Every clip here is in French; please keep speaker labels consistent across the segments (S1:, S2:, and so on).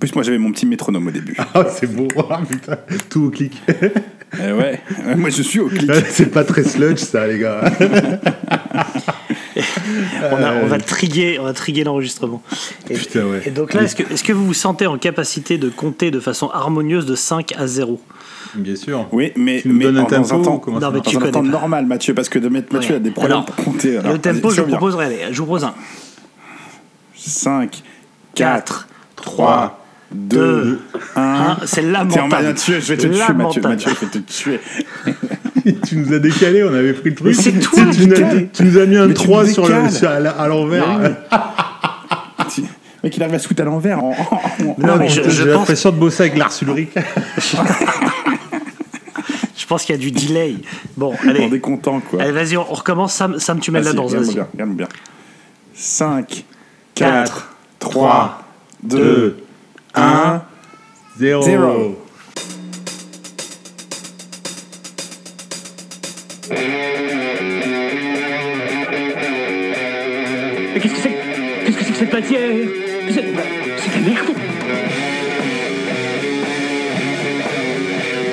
S1: plus, moi, j'avais mon petit métronome au début.
S2: Ah, c'est beau. Ah, putain, tout au clic.
S1: Eh ouais, moi, je suis au clic.
S2: c'est pas très sludge, ça, les gars.
S3: on, a- on va triguer, on va triguer l'enregistrement. Et,
S2: Putain, ouais.
S3: et donc là, est-ce que, est-ce que vous vous sentez en capacité de compter de façon harmonieuse de 5 à 0
S2: Bien sûr.
S1: Oui, mais,
S2: Tu
S1: mais
S2: un
S1: dans un temps,
S3: Non,
S2: ça
S3: mais
S2: marche
S3: tu
S1: dans un temps normal, Mathieu, parce que de mettre Mathieu
S3: Ouais.
S1: a des problèmes
S3: Alors,
S1: pour compter. alors,
S3: Le tempo, je vous allez, je vous propose un
S1: 5,
S3: 4,
S1: 4,
S3: 3,
S1: 3, 2, 1.
S3: Hein, c'est
S1: Tiens,
S3: lamentable.
S1: Mathieu, je vais te tuer, Mathieu. Mathieu, je vais te tuer.
S2: tu nous as décalé, on avait pris le truc.
S3: Mais c'est toi
S2: tu, nous as, tu nous as mis un
S1: Mais tu
S2: 3
S1: me
S2: sur le, sur- à l'envers.
S1: Mais Tu- Mec, il arrive à se foutre à l'envers. en- en- en-
S3: Non, mais je-
S2: J'ai l'impression de bosser avec Lars Ulrich.
S3: Je pense qu'il y a du delay. Bon,
S1: On
S3: allez.
S1: est content, quoi.
S3: Allez, vas-y, on on recommence. Sam, Sam tu mets la danse,
S1: regarde-moi bien, regarde-moi bien. 5,
S3: 4,
S1: 4, 3, 2, 1.
S2: 0.
S1: Zéro.
S4: Mais qu'est-ce que c'est Qu'est-ce que c'est que cette matière C'est de la merde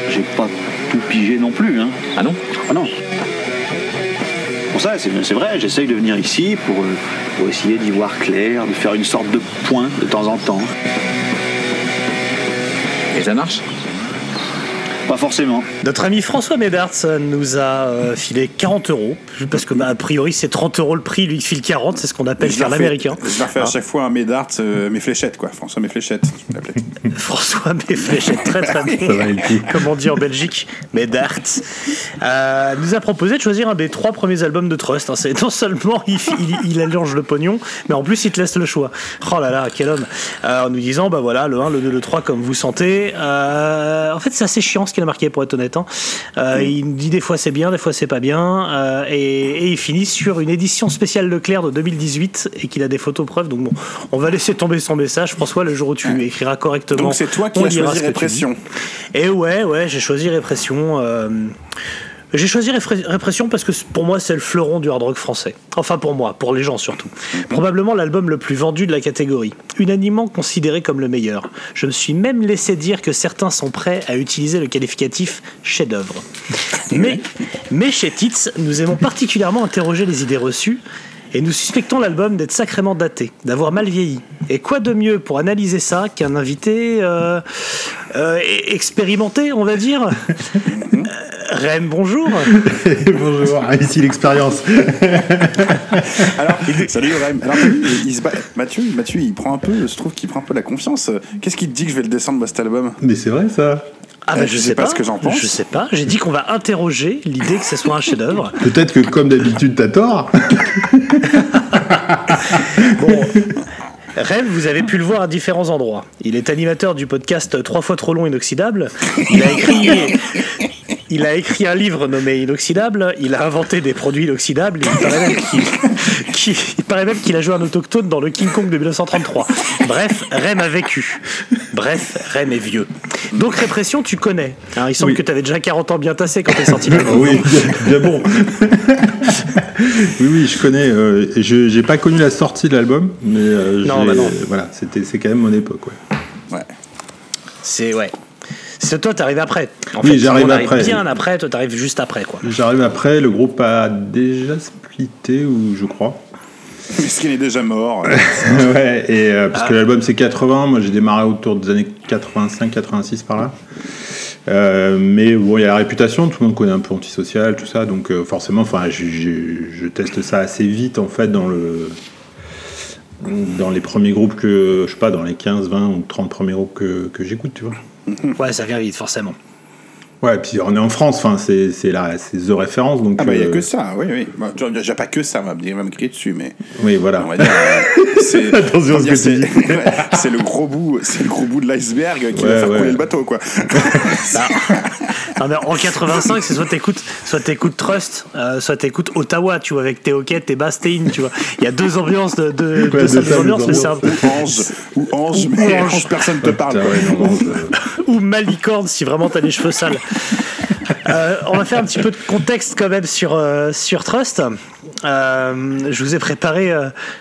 S5: J'ai pas tout pigé non plus, hein.
S4: Ah non
S5: Ah non. Pour ça, c'est c'est vrai, j'essaye de venir ici pour, euh, pour essayer d'y voir clair, de faire une sorte de point de temps en temps.
S4: Et ça marche
S5: Pas forcément.
S3: Notre ami François Médarts nous a euh, filé 40 euros. Parce que, bah, a priori, c'est 30 euros le prix. Lui, il file 40. C'est ce qu'on appelle faire l'américain.
S1: Je leur fais à chaque fois un médart, euh, mes fléchettes, quoi. François, mes fléchettes, je.
S3: François mes fléchettes très très bien. Comme on dit en Belgique, Médarts. Euh, nous a proposé de choisir un des trois premiers albums de Trust. hein. C'est non seulement il, il, il allonge le pognon, mais en plus il te laisse le choix. Oh là là, quel homme. Euh, en nous disant, bah voilà, le 1, le 2, le 3, comme vous sentez. Euh, en fait, c'est assez chiant ce qu'il a marqué, pour être honnête. hein. Euh, Il nous dit des fois c'est bien, des fois c'est pas bien. Euh, et, et il finit sur une édition spéciale Leclerc de 2018 et qu'il a des photos preuves. Donc bon, on va laisser tomber son message. François, le jour où tu écriras correctement.
S1: Donc c'est toi qui as choisi répression.
S3: Et ouais, ouais, j'ai choisi répression. J'ai choisi Répression parce que pour moi c'est le fleuron du hard rock français. Enfin pour moi, pour les gens surtout. Probablement l'album le plus vendu de la catégorie. Unanimement considéré comme le meilleur. Je me suis même laissé dire que certains sont prêts à utiliser le qualificatif chef-d'œuvre. Mais, mais chez Tits, nous aimons particulièrement interroger les idées reçues. Et nous suspectons l'album d'être sacrément daté, d'avoir mal vieilli. Et quoi de mieux pour analyser ça qu'un invité euh, euh, e- expérimenté, on va dire Euh, Rem, bonjour
S2: Bonjour, Ah, ici l'expérience.
S1: Alors, salut Rem. Alors, il, il se bat- Mathieu, Mathieu, il prend un peu, je trouve qu'il prend un peu la confiance. Qu'est-ce qui te dit que je vais le descendre, moi, cet album?
S2: Mais c'est vrai ça.
S3: Ah
S1: Euh, je sais pas ce que j'en pense.
S3: Je sais pas. J'ai dit qu'on va interroger l'idée que ce soit un chef-d'œuvre.
S2: Peut-être que comme d'habitude t'as tort.
S3: Bon. Rem, vous avez pu le voir à différents endroits. Il est animateur du podcast Trois fois trop long inoxydable. Il a écrit, il a écrit un livre nommé Inoxydable. Il a inventé des produits inoxydables. Il paraît même qu'il, a joué un autochtone dans le King Kong de 1933. Bref, Rem a vécu. Bref, Rem est vieux. Donc répression, tu connais. Hein, il semble
S2: Oui.
S3: que tu avais déjà 40 ans bien tassés quand t'es sorti. de l'album.
S2: oui, bien, bien bon. oui, oui, je connais. euh, je j'ai pas connu la sortie de l'album, mais euh,
S3: Non, bah non.
S2: voilà, c'était c'est quand même mon époque. Ouais.
S1: Ouais.
S3: C'est ouais. C'est toi, t'arrives après. En
S2: Oui,
S3: fait,
S2: j'arrive après.
S3: Bien après, toi, t'arrives juste après, quoi.
S2: J'arrive après, le groupe a déjà splitté, ou je crois.
S1: Est-ce qu'il est déjà mort
S2: ouais, et euh, parce que
S3: Ah.
S2: l'album c'est 80, moi j'ai démarré autour des années 85-86 par là. Euh, mais bon, il y a la réputation, tout le monde connaît un peu antisocial, tout ça, donc euh, forcément, enfin, je, je- je teste ça assez vite en fait dans le dans les premiers groupes que je sais pas, dans les 15, 20 ou 30 premiers groupes que, que j'écoute, tu vois.
S3: Ouais, ça vient vite, forcément.
S2: Ouais, et puis on est en France, enfin, c'est c'est la c'est the référence, donc.
S1: Ah bah il y a
S2: euh,
S1: que ça, oui, oui. Bah, n'y a pas que ça, on va me, il va me crier dessus, mais
S2: Oui, voilà.
S1: on va dire, euh, c'est
S2: Attention à
S1: on
S2: ce
S1: va
S2: que
S1: dire,
S2: tu
S1: c'est- c'est le gros bout, c'est le gros bout de l'iceberg qui va
S2: Ouais,
S1: faire
S2: ouais.
S1: couler le bateau, quoi.
S3: Non, mais en 85, c'est soit t'écoutes, soit t'écoutes Trust, euh, soit t'écoutes Ottawa, tu vois, avec tes hoquettes, tes Bastille, tu vois. Il y a deux ambiances de, de,
S2: Ouais,
S3: deux
S2: de
S3: salles ambiances, mais c'est un.
S1: Ou Ange, ou Ange,
S3: Ou
S1: mais
S3: Ange.
S1: Personne te parle.
S2: Je-
S3: Ou Malicorne si vraiment t'as les cheveux sales. Euh, on va faire un petit peu de contexte quand même sur, euh, sur Trust. Euh, je vous ai préparé,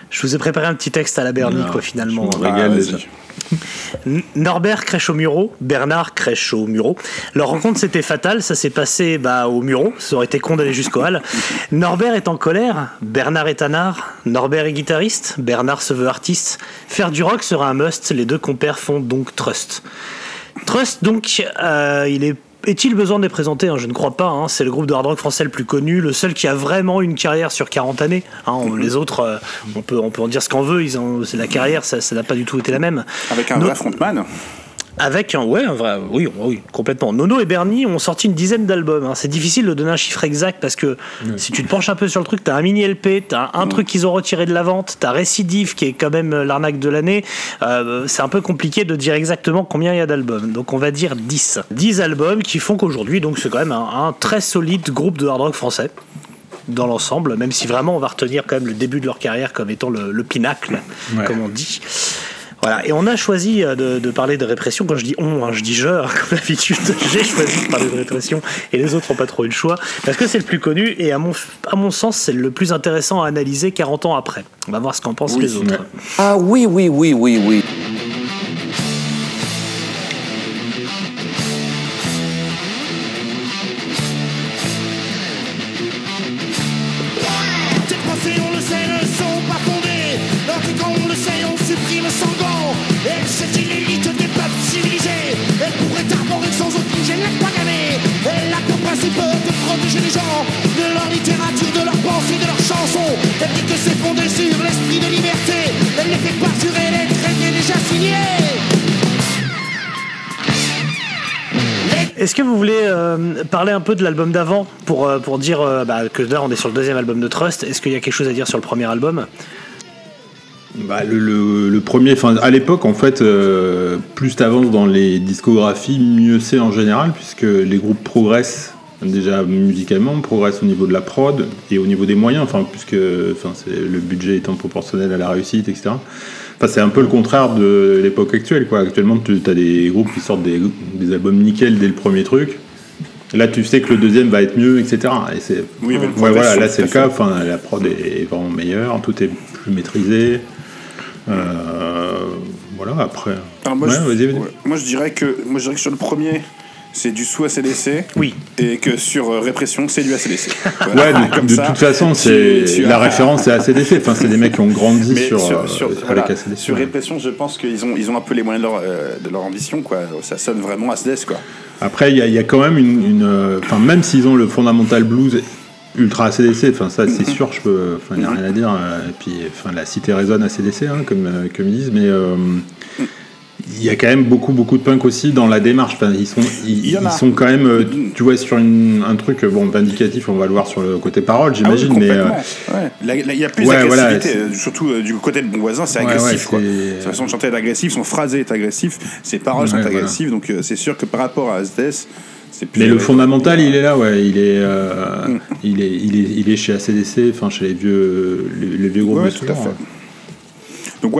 S3: je vous ai préparé un petit texte à la quoi, finalement.
S2: je me régale
S3: Norbert crèche au Muro, Bernard crèche au Muro. Leur rencontre s'était fatale, ça s'est passé bah, au Muro, ça aurait été con d'aller jusqu'au Hall. Norbert est en colère, Bernard est anard, Norbert est guitariste, Bernard se veut artiste. Faire du rock sera un must, les deux compères font donc Trust. Trust, donc, euh, il est. Est-il besoin de les présenter hein? Je ne crois pas. hein. C'est le groupe de hard rock français le plus connu, le seul qui a vraiment une carrière sur 40 années. hein. On- Les autres, euh, on, peut, on peut en dire ce qu'on veut. Ils ont, la carrière, ça n'a pas du tout été la même.
S1: Avec un vrai frontman.
S3: Avec un, ouais, un vrai, oui, oui, complètement. Nono et Bernie ont sorti une dizaine d'albums. hein. C'est difficile de donner un chiffre exact parce que si tu te penches un peu sur le truc, t'as un mini LP, t'as un truc qu'ils ont retiré de la vente, t'as Récidive qui est quand même euh, l'arnaque de l'année. Euh, c'est un peu compliqué de dire exactement combien il y a d'albums. Donc on va dire 10. 10 albums qui font qu'aujourd'hui, donc c'est quand même un, un très solide groupe de hard rock français dans l'ensemble, même si vraiment on va retenir quand même le début de leur carrière comme étant le, le pinacle,
S2: Ouais.
S3: comme on dit. Voilà, et on a choisi euh, de, de parler de répression. Quand je dis on, hein, je dis je, hein, comme d'habitude, j'ai choisi de parler de répression et les autres n'ont pas trop eu le choix parce que c'est le plus connu et à mon, à mon sens, c'est le plus intéressant à analyser 40 ans après. On va voir ce qu'en pensent
S1: Oui,
S3: les autres.
S6: Ah oui, oui, oui, oui, oui.
S3: Est-ce que vous voulez euh, parler un peu de l'album d'avant pour, euh, pour dire euh, bah, que là on est sur le deuxième album de Trust Est-ce qu'il y a quelque chose à dire sur le premier album?
S2: Bah, le, premier, à l'époque en fait, plus t'avances dans les discographies, mieux c'est en général, puisque les groupes progressent déjà musicalement, progressent au niveau de la prod et au niveau des moyens, puisque le budget étant proportionnel à la réussite, etc. Enfin, c'est un peu le contraire de l'époque actuelle. Quoi. Actuellement, tu as des groupes qui sortent des, des albums nickel dès le premier truc. Là, tu sais que le deuxième va être mieux, etc. Et c'est
S1: Oui, il y avait une
S2: Ouais, voilà, là c'est le cas. Enfin, la prod est vraiment meilleure, tout est plus maîtrisé. Euh, voilà, après.
S1: Alors moi,
S2: Ouais,
S1: je,
S2: vas-y, vas-y.
S1: ouais. moi, je dirais que, moi, je dirais que sur le premier, c'est du sous ACDC.
S3: Oui.
S1: Et que sur euh, Répression, c'est du ACDC.
S2: Ouais,
S1: Voilà,
S2: de,
S1: comme
S2: de
S1: ça,
S2: toute façon, c'est
S1: tu
S2: la
S1: as-
S2: référence c'est ACDC. Enfin, c'est des mecs qui ont grandi
S1: Mais
S2: sur,
S1: sur,
S2: euh,
S1: sur, voilà,
S2: ACDC.
S1: sur Répression, je pense qu'ils ont, ils ont un peu les moyens de leur, euh, de leur ambition. Quoi. Ça sonne vraiment ACDC. Quoi.
S2: Après, il y, a- il y a quand même une. euh, Enfin, même s'ils ont le fondamental blues ultra ACDC, enfin, ça c'est sûr, je peux. Enfin, il n'y a rien à dire. Et puis, enfin, la cité résonne ACDC, hein, comme, comme ils disent, mais. euh, il y a quand même beaucoup beaucoup de punk aussi dans la démarche. Enfin, ils sont ils, sont quand même euh, tu vois sur une- un truc bon vindicatif. On va le voir sur le côté parole,
S1: Ah oui,
S2: j'imagine, mais euh.
S1: Ouais. Il y a plus
S2: Ouais,
S1: d'agressivité, euh, surtout euh, du côté de Bon Voisin, c'est
S2: Ouais,
S1: agressif. quoi. Sa façon de chanter est agressive, son phrasé est agressif, ses paroles sont
S2: voilà.
S1: agressives, donc euh, c'est sûr que par rapport à ASDS, c'est plus.
S2: Mais le fondamental, il est là, ouais. Il est, euh,
S1: Mm.
S2: il est, il est, il est chez ACDC, enfin chez les vieux, les, les vieux groupes
S1: tout à fait.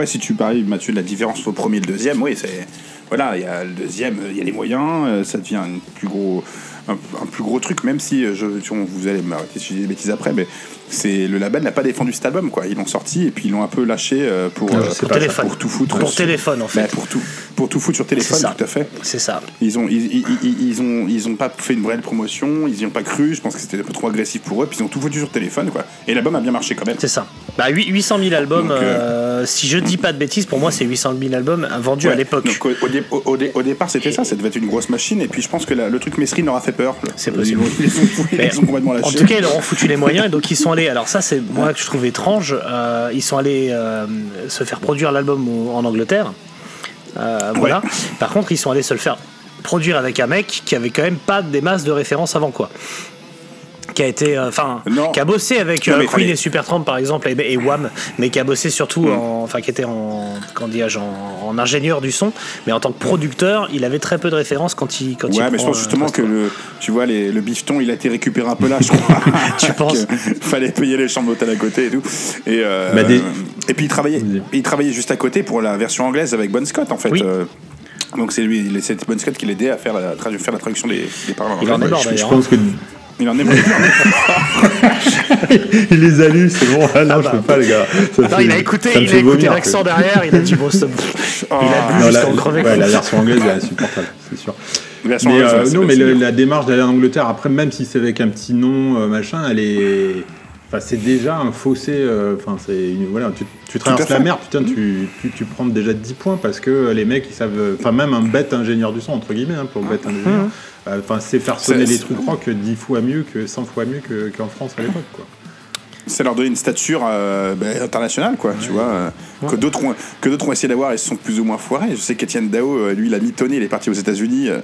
S1: Si tu parlais, Mathieu, de la différence entre le premier et le deuxième, oui, c'est voilà, il y a le deuxième, il y a les moyens, euh, ça devient un plus gros, un, plus gros truc, même si euh, je, vous allez m'arrêter si je dis des bêtises après, mais c'est le label n'a pas défendu cet album, quoi. Ils l'ont sorti et puis ils l'ont un peu lâché euh, pour,
S2: Non,
S1: euh,
S3: Pour
S2: pas ça.
S3: téléphone.
S1: pour tout foutre.
S3: Pour
S1: sur-
S3: téléphone, en
S1: Bah,
S3: fait.
S1: pour tout, pour tout foutre sur téléphone, tout à fait.
S3: C'est ça.
S1: Ils ont, ils, ils, ils- ils ont, ils ont pas fait une vraie promotion, ils y ont pas cru. Je pense que c'était un peu trop agressif pour eux. Puis ils ont tout foutu sur téléphone, quoi. Et l'album a bien marché quand même.
S3: C'est ça. Bah, huit- 800 000 albums,
S1: Donc, euh,
S3: euh, si je dis pas de bêtises, pour moi c'est 800 000 albums vendus à l'époque.
S1: Donc, au, au dé- au- au dé- au départ, c'était ça, ça devait être une grosse machine. Et puis je pense que la- le truc Mesrine leur a fait peur.
S3: C'est possible.
S1: Ils, ont- ils ont,
S3: Mais
S1: ils ont complètement lâché.
S3: En tout cas, ils leur ont foutu les moyens et donc ils sont allés. Alors, ça, c'est moi que je trouve étrange. euh, ils sont allés euh, se faire produire l'album en Angleterre. Euh, Voilà. Par contre, ils sont allés se le faire produire avec un mec qui avait quand même pas des masses de références avant quoi. Qui a été, euh, enfin, qui a bossé avec
S1: Non,
S3: euh,
S1: mais
S3: Queen
S1: fallait-
S3: et Supertramp par exemple et, et Wham, mais qui a bossé surtout en, enfin, qui était en, en, en ingénieur du son, mais en tant que producteur, il avait très peu de références quand il, quand il
S1: Ouais, mais je
S3: prend,
S1: pense
S3: euh,
S1: justement
S3: Trust
S1: que le, tu vois, les- le bifton, il a été récupéré un peu là, je crois.
S3: Tu penses?
S1: Fallait payer les chambres d'hôtel à côté et tout. Et, euh,
S2: Bah, des-
S1: et puis il travaillait, il travaillait juste à côté pour la version anglaise avec Bon Scott en fait.
S3: Oui.
S1: Euh, donc c'est lui, c'est Bon Scott qui l'aidait à faire la, faire la traduction des, des paroles en
S3: Il en
S1: anglais.
S3: est mort,
S2: je, je
S3: d'ailleurs,
S2: pense que
S1: Il en est. il en est-
S2: Il les a lus, c'est bon. Ah non, je
S3: bah.
S2: peux pas, les gars. Ça
S3: Non,
S2: fait-
S3: il a écouté,
S2: ça
S3: il a écouté l'accent derrière, il a dit bon, stop. Il a bu
S2: Non,
S3: jusqu'à
S2: la,
S3: en crever.
S2: ouais,
S3: quoi.
S2: la version anglaise est insupportable, c'est sûr. Mais,
S1: anglaise,
S2: euh, non, mais le- la démarche d'aller en Angleterre, après, même si c'est avec un petit nom, euh, machin, elle est. Enfin, c'est déjà un fossé. euh, Enfin, c'est une- voilà, tu, tu traverses la mer, putain, tu, tu, tu prends déjà 10 points parce que les mecs, ils savent. Enfin, même un bête ingénieur du son, entre guillemets, hein, pour bête ingénieur. euh, Enfin, c'est faire sonner les trucs rock 10 fois mieux que 100 fois mieux que- qu'en France à l'époque, quoi.
S1: C'est leur donner une stature euh, ben, internationale, quoi, tu vois. euh, Que d'autres ont, que d'autres ont essayé d'avoir et se sont plus ou moins foirés. Je sais qu'Etienne Dao, lui, il a mitonné, il est parti aux États-Unis. euh,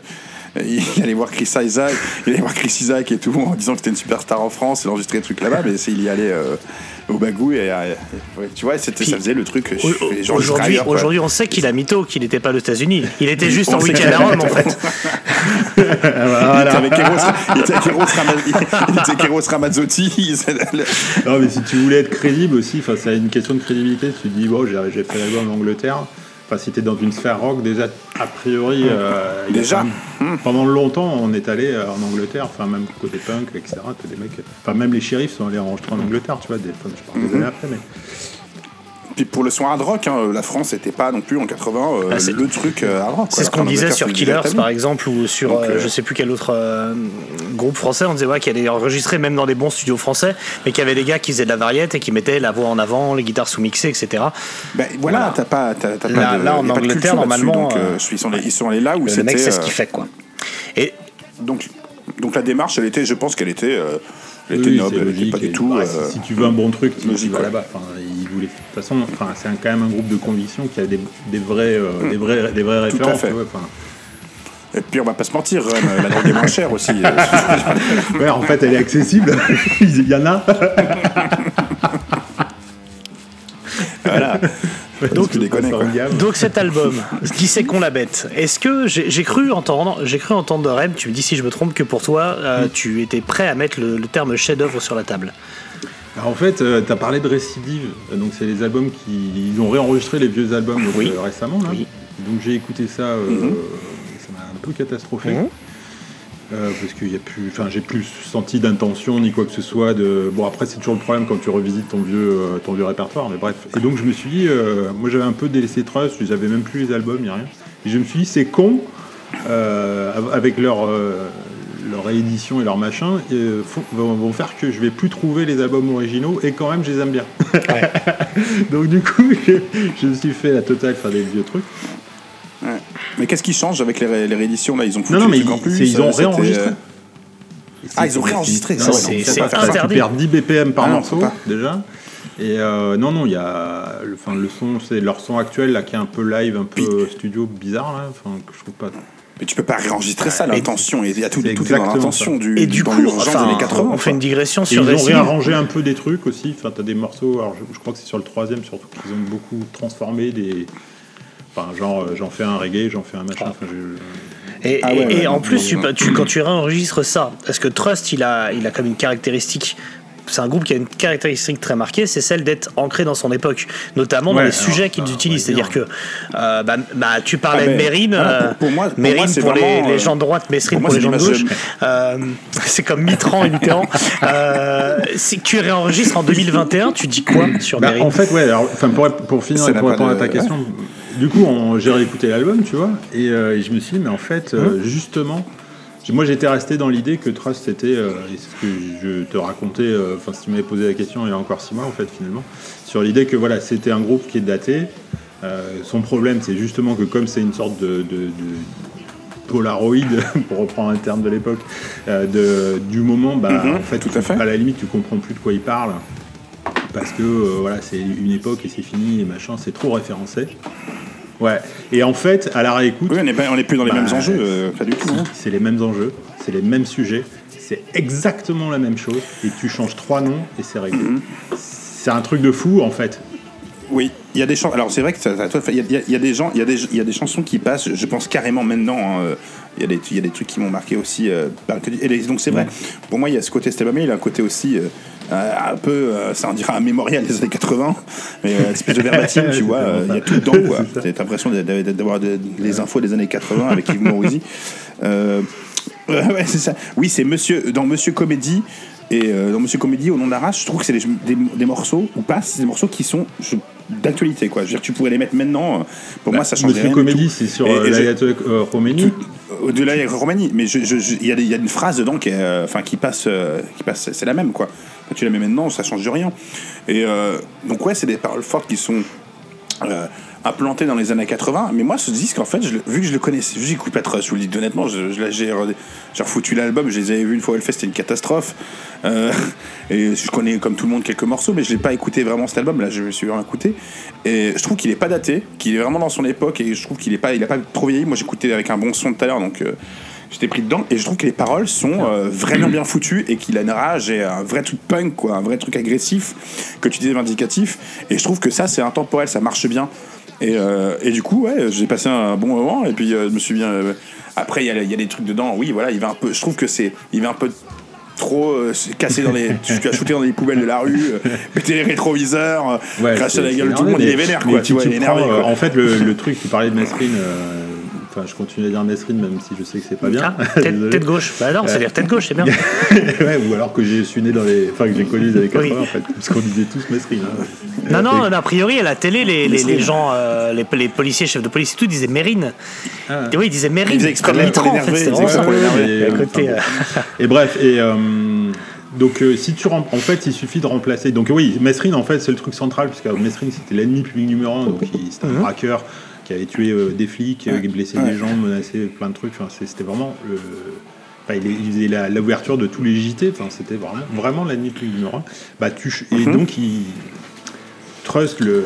S1: il allait voir Chris Isaac, il allait voir Chris Isaac et tout en disant que c'était une superstar en France, il enregistrait des trucs là-bas, mais c'est- il y allait euh, au bagou et, euh, tu vois, c'était, ça faisait le truc.
S3: Aujourd'hui, aujourd'hui, on sait qu'il a mytho, qu'il n'était pas aux États-Unis. Il était juste
S1: On
S3: en week-end à Rome, en fait.
S1: Il était avec Eros, il était avec Eros Ramaz- il était avec Eros Ramazzotti.
S2: Non, mais si tu voulais être crédible aussi, enfin, c'est une question de crédibilité. Tu te dis, bon, j'ai j'ai fait l'album en Angleterre. Enfin, si t'es dans une sphère rock, déjà, a priori. euh,
S1: Déjà.
S2: même- Pendant longtemps, on est allé euh, en Angleterre, enfin, même côté punk, etc. Des mecs. Enfin, même les shérifs sont allés enregistrer en Angleterre, tu vois, des, enfin, je parle des années après, mais.
S1: Puis pour le son hard rock, hein, la France n'était pas non plus en 80 euh,
S3: Ah, c'est-
S1: le truc euh, hard rock.
S3: C'est ce qu'on disait sur Killers, par exemple, ou sur
S1: Donc,
S3: euh,
S1: euh,
S3: je sais plus quel autre euh, groupe français. On disait ouais, qu'il allait enregistrer même dans des bons studios français, mais qu'il y avait des gars qui faisaient de la variette et qui mettaient la voix en avant, les guitares sous-mixées, etc.
S1: Ben, voilà,
S3: Voilà.
S1: t'as pas, t'as, t'as
S3: Là-
S1: pas de,
S3: là, en Angleterre, normalement,
S1: donc, euh, ils, sont allés, ils sont allés là où
S3: Le
S1: c'était.
S3: mec, c'est ce qu'il fait, quoi. Et
S1: donc, donc la démarche, elle était, je pense qu'elle était, euh, elle était
S2: Oui,
S1: noble, elle était pas du tout.
S2: bah,
S1: euh,
S2: si, tu veux un bon truc, tu,
S1: logique,
S2: vas là-bas. Enfin, il voulait- de toute façon, enfin, c'est quand même un groupe de conviction qui a des, des vrais, euh, des vrais, des
S1: Tout à
S2: références.
S1: fait. Et puis on va pas se mentir, la drogue est moins chère aussi.
S2: Ouais, en fait, elle est accessible. Il y en a.
S1: voilà. Donc tu déconnes quoi.
S3: Donc cet album, qui c'est qu'on la bête? Est-ce que j'ai cru entendre, j'ai cru entendre de Rem, tu me dis si je me trompe, que pour toi,
S1: Mm.
S3: euh, tu étais prêt à mettre le, le terme chef-d'œuvre sur la table.
S2: Alors, en fait, tu as parlé de Récidive. Donc, c'est les albums qui. Ils ont réenregistré les vieux albums donc,
S3: Oui.
S2: euh, récemment. Là.
S3: Oui.
S2: Donc, j'ai écouté ça. euh,
S1: Mhm.
S2: Ça m'a un peu catastrophé.
S3: Mhm.
S2: Euh, parce y a plus, enfin, j'ai plus senti d'intention ni quoi que ce soit. De bon, après, c'est toujours le problème quand tu revisites ton vieux, euh, ton vieux répertoire. Mais bref. Et donc, je me suis dit, euh, moi, j'avais un peu délaissé Trust. J'avais même plus les albums, ni rien. Et je me suis dit, c'est con euh, avec leur euh, leur réédition et leur machin, euh, font- vont, vont faire que je vais plus trouver les albums originaux et quand même je les aime bien. Donc du coup, je, je me suis fait la totale faire des vieux trucs.
S1: Ouais. Mais qu'est-ce qui change avec les, ré- les rééditions là? Ils ont foutu
S2: Non, non,
S1: des
S2: mais
S1: trucs en
S2: ils,
S1: plus.
S2: c'est- ils ont
S1: euh,
S2: réenregistré.
S1: euh, Ah, ils ont réenregistré,
S3: c'est-
S2: c'est
S3: c'est
S2: pas- ça,
S3: interdit.
S2: Tu perds 10 BPM par
S1: Ah
S2: morceau déjà. Et euh, non, non, il y a enfin, le son, c'est leur son actuel là qui est un peu live, un peu studio bizarre là, enfin que je trouve pas.
S1: Mais tu peux pas réenregistrer ça, l'intention. Il y a tout, tout est dans l'intention du,
S3: Et du
S1: dans
S3: coup, enfin,
S1: des années 80.
S3: on fait une digression
S2: Et
S3: sur
S2: ils ont réarrangé un peu des trucs aussi. Enfin, t'as des morceaux. Alors, je, je crois que c'est sur le troisième surtout qu'ils ont beaucoup transformé des. Enfin, genre, euh, j'en fais un reggae, j'en fais un machin. Enfin, je-
S3: Et,
S1: Ah
S3: et-
S1: ouais, ouais,
S3: et en plus, tu, tu- quand tu réenregistres ça, parce que Trust, il a, il a comme une caractéristique. C'est un groupe qui a une caractéristique très marquée, c'est celle d'être ancré dans son époque, notamment dans les
S2: alors,
S3: sujets qu'ils
S2: bah,
S3: utilisent. C'est-à-dire que euh, bah, bah, tu parlais
S1: Ah,
S3: de
S1: mais-
S3: Mérine, euh,
S1: pour- pour moi- pour
S3: Mérine
S1: moi, c'est
S3: pour les,
S1: vraiment,
S3: les
S1: euh,
S3: gens de droite, Messrine
S1: pour
S3: les gens de gauche. Euh, c'est comme Mitran et Mitterrand. Euh, si tu réenregistres en 2021, tu dis quoi sur
S2: Bah,
S3: Mérine
S2: en fait, ouais, alors, pour, pour finir et pour répondre à
S1: de-
S2: ta question, du coup, j'ai réécouté l'album, tu vois, et, euh, et je me suis dit, mais en fait, euh, justement, moi j'étais resté dans l'idée que Trust c'était, euh, et c'est ce que je te racontais, euh, enfin, si tu m'avais posé la question il y a encore six mois, en fait, finalement, sur l'idée que voilà, c'était un groupe qui est daté. Euh, son problème, c'est justement que comme c'est une sorte de, de- de Polaroid, pour reprendre un terme de l'époque, de- du moment, bah,
S1: Mhm,
S2: en fait,
S1: tout à fait.
S2: à la limite, tu comprends plus de quoi il parle parce que euh, voilà, c'est une époque et c'est fini et machin, c'est trop référencé. Ouais. Et en fait, à la réécoute,
S1: Oui, on n'est plus dans les
S2: Bah,
S1: mêmes enjeux, euh, pas du tout. hein.
S2: c'est les mêmes enjeux, c'est les mêmes sujets, c'est exactement la même chose et tu changes trois noms et c'est réglé.
S1: Mhm.
S2: C'est un truc de fou en fait.
S1: Oui, il y a des chansons. Alors c'est vrai que ça, ça- toi, il y, a- y des gens, il y a des, il y a des chansons qui passent. Je pense carrément maintenant. hein, euh, Il y a des, il y a des trucs qui m'ont marqué aussi. euh, et les- donc c'est vrai. Pour moi, il y a ce côté album, il a un côté aussi. euh, euh, un peu, euh, ça en dira un mémorial des années 80, mais euh, espèce de verbatim, tu vois, euh, il y a tout dedans, quoi. T'as l'impression d'a- d'a- d'avoir de- les infos des années 80 avec Yves Morosi. Euh, Ouais, c'est ça. Oui, c'est Monsieur dans Monsieur Comédie et euh, dans Monsieur Comédie au nom de la race, je trouve que c'est des, des- des morceaux ou pas, c'est des morceaux qui sont d'actualité quoi. Je veux dire, tu pourrais les mettre maintenant. euh, Pour moi, ça change
S2: Bah, Monsieur
S1: rien.
S2: Comédie, c'est sur euh,
S1: je-
S2: l'ayatollah euh, Khomeini.
S1: de mais il y, a y une phrase dedans qui, est, euh, enfin, qui passe, euh, qui passe, c'est la même quoi. Tu la mets maintenant, ça change de rien. Et euh, donc ouais, c'est des paroles fortes qui sont euh, implantées dans les années 80. Mais moi, ce disque, en fait, je vu que je le connaissais, j'écoute pas trop, je vous le dis honnêtement, je, je j'ai re- j'ai refoutu l'album, je les avais vus une fois au Hellfest, c'était une catastrophe. Euh, et je connais comme tout le monde quelques morceaux, mais je l'ai pas écouté vraiment cet album. Là, je me suis vraiment écouté. Et je trouve qu'il est pas daté, qu'il est vraiment dans son époque, et je trouve qu'il est pas, il a pas trop vieilli. Moi, j'écoutais avec un bon son tout à l'heure, donc. euh, J'étais pris dedans et je trouve que les paroles sont euh, vraiment bien foutues et qu'il a une rage et un vrai truc punk, quoi, un vrai truc agressif que tu disais vindicatif. Et je trouve que ça, c'est intemporel, ça marche bien. Et, euh, et du coup, ouais, j'ai passé un bon moment et puis euh, je me suis bien. euh, après, il y, y a des trucs dedans. Oui, voilà, il va un peu. Je trouve que c'est, il va un peu trop casser dans les. tu as shooté dans les poubelles de la rue, péter les rétroviseurs,
S2: Ouais,
S1: cracher la gueule de tout le monde. Il est vénère, quoi.
S2: tu-
S1: Tu vois, énervé. quoi.
S2: En fait, le, le truc, tu parlais de Mesrine. Enfin, je continue à dire Mesrine, même si je sais que c'est pas bien.
S3: Ah, tête, tête gauche. Bah non, c'est-à-dire tête gauche, c'est bien.
S2: ouais, ou alors que je suis né dans les. Enfin, que j'ai connu les années 80,
S3: Oui.
S2: en fait. Parce qu'on disait tous Mesrine. hein.
S3: Non, non, a priori, à la télé, les, les, les gens, euh, les, les policiers, chefs de police et tout, disaient Mérine.
S2: Ah.
S3: Et oui, ils disaient Mérine.
S1: Ils
S3: comme Mitterrand, en fait, c'était vraiment ça.
S2: Et, euh,
S3: côté,
S2: enfin,
S3: euh,
S2: Et bref, et euh, donc euh, si tu rem- en fait, il suffit de remplacer. Donc oui, Mesrine, en fait, c'est le truc central, puisque Mesrine, c'était l'ennemi public numéro un, donc il- c'était un
S3: Mhm.
S2: braqueur qui avait tué euh, des flics, euh, blessé des gens, menacé plein de trucs. Enfin, c'était vraiment le. Enfin, il, faisait la- l'ouverture de tous les JT. Enfin, c'était vraiment, vraiment l'ennemi public numéro un. Bah, tu, et
S1: Mhm.
S2: donc il Trust le,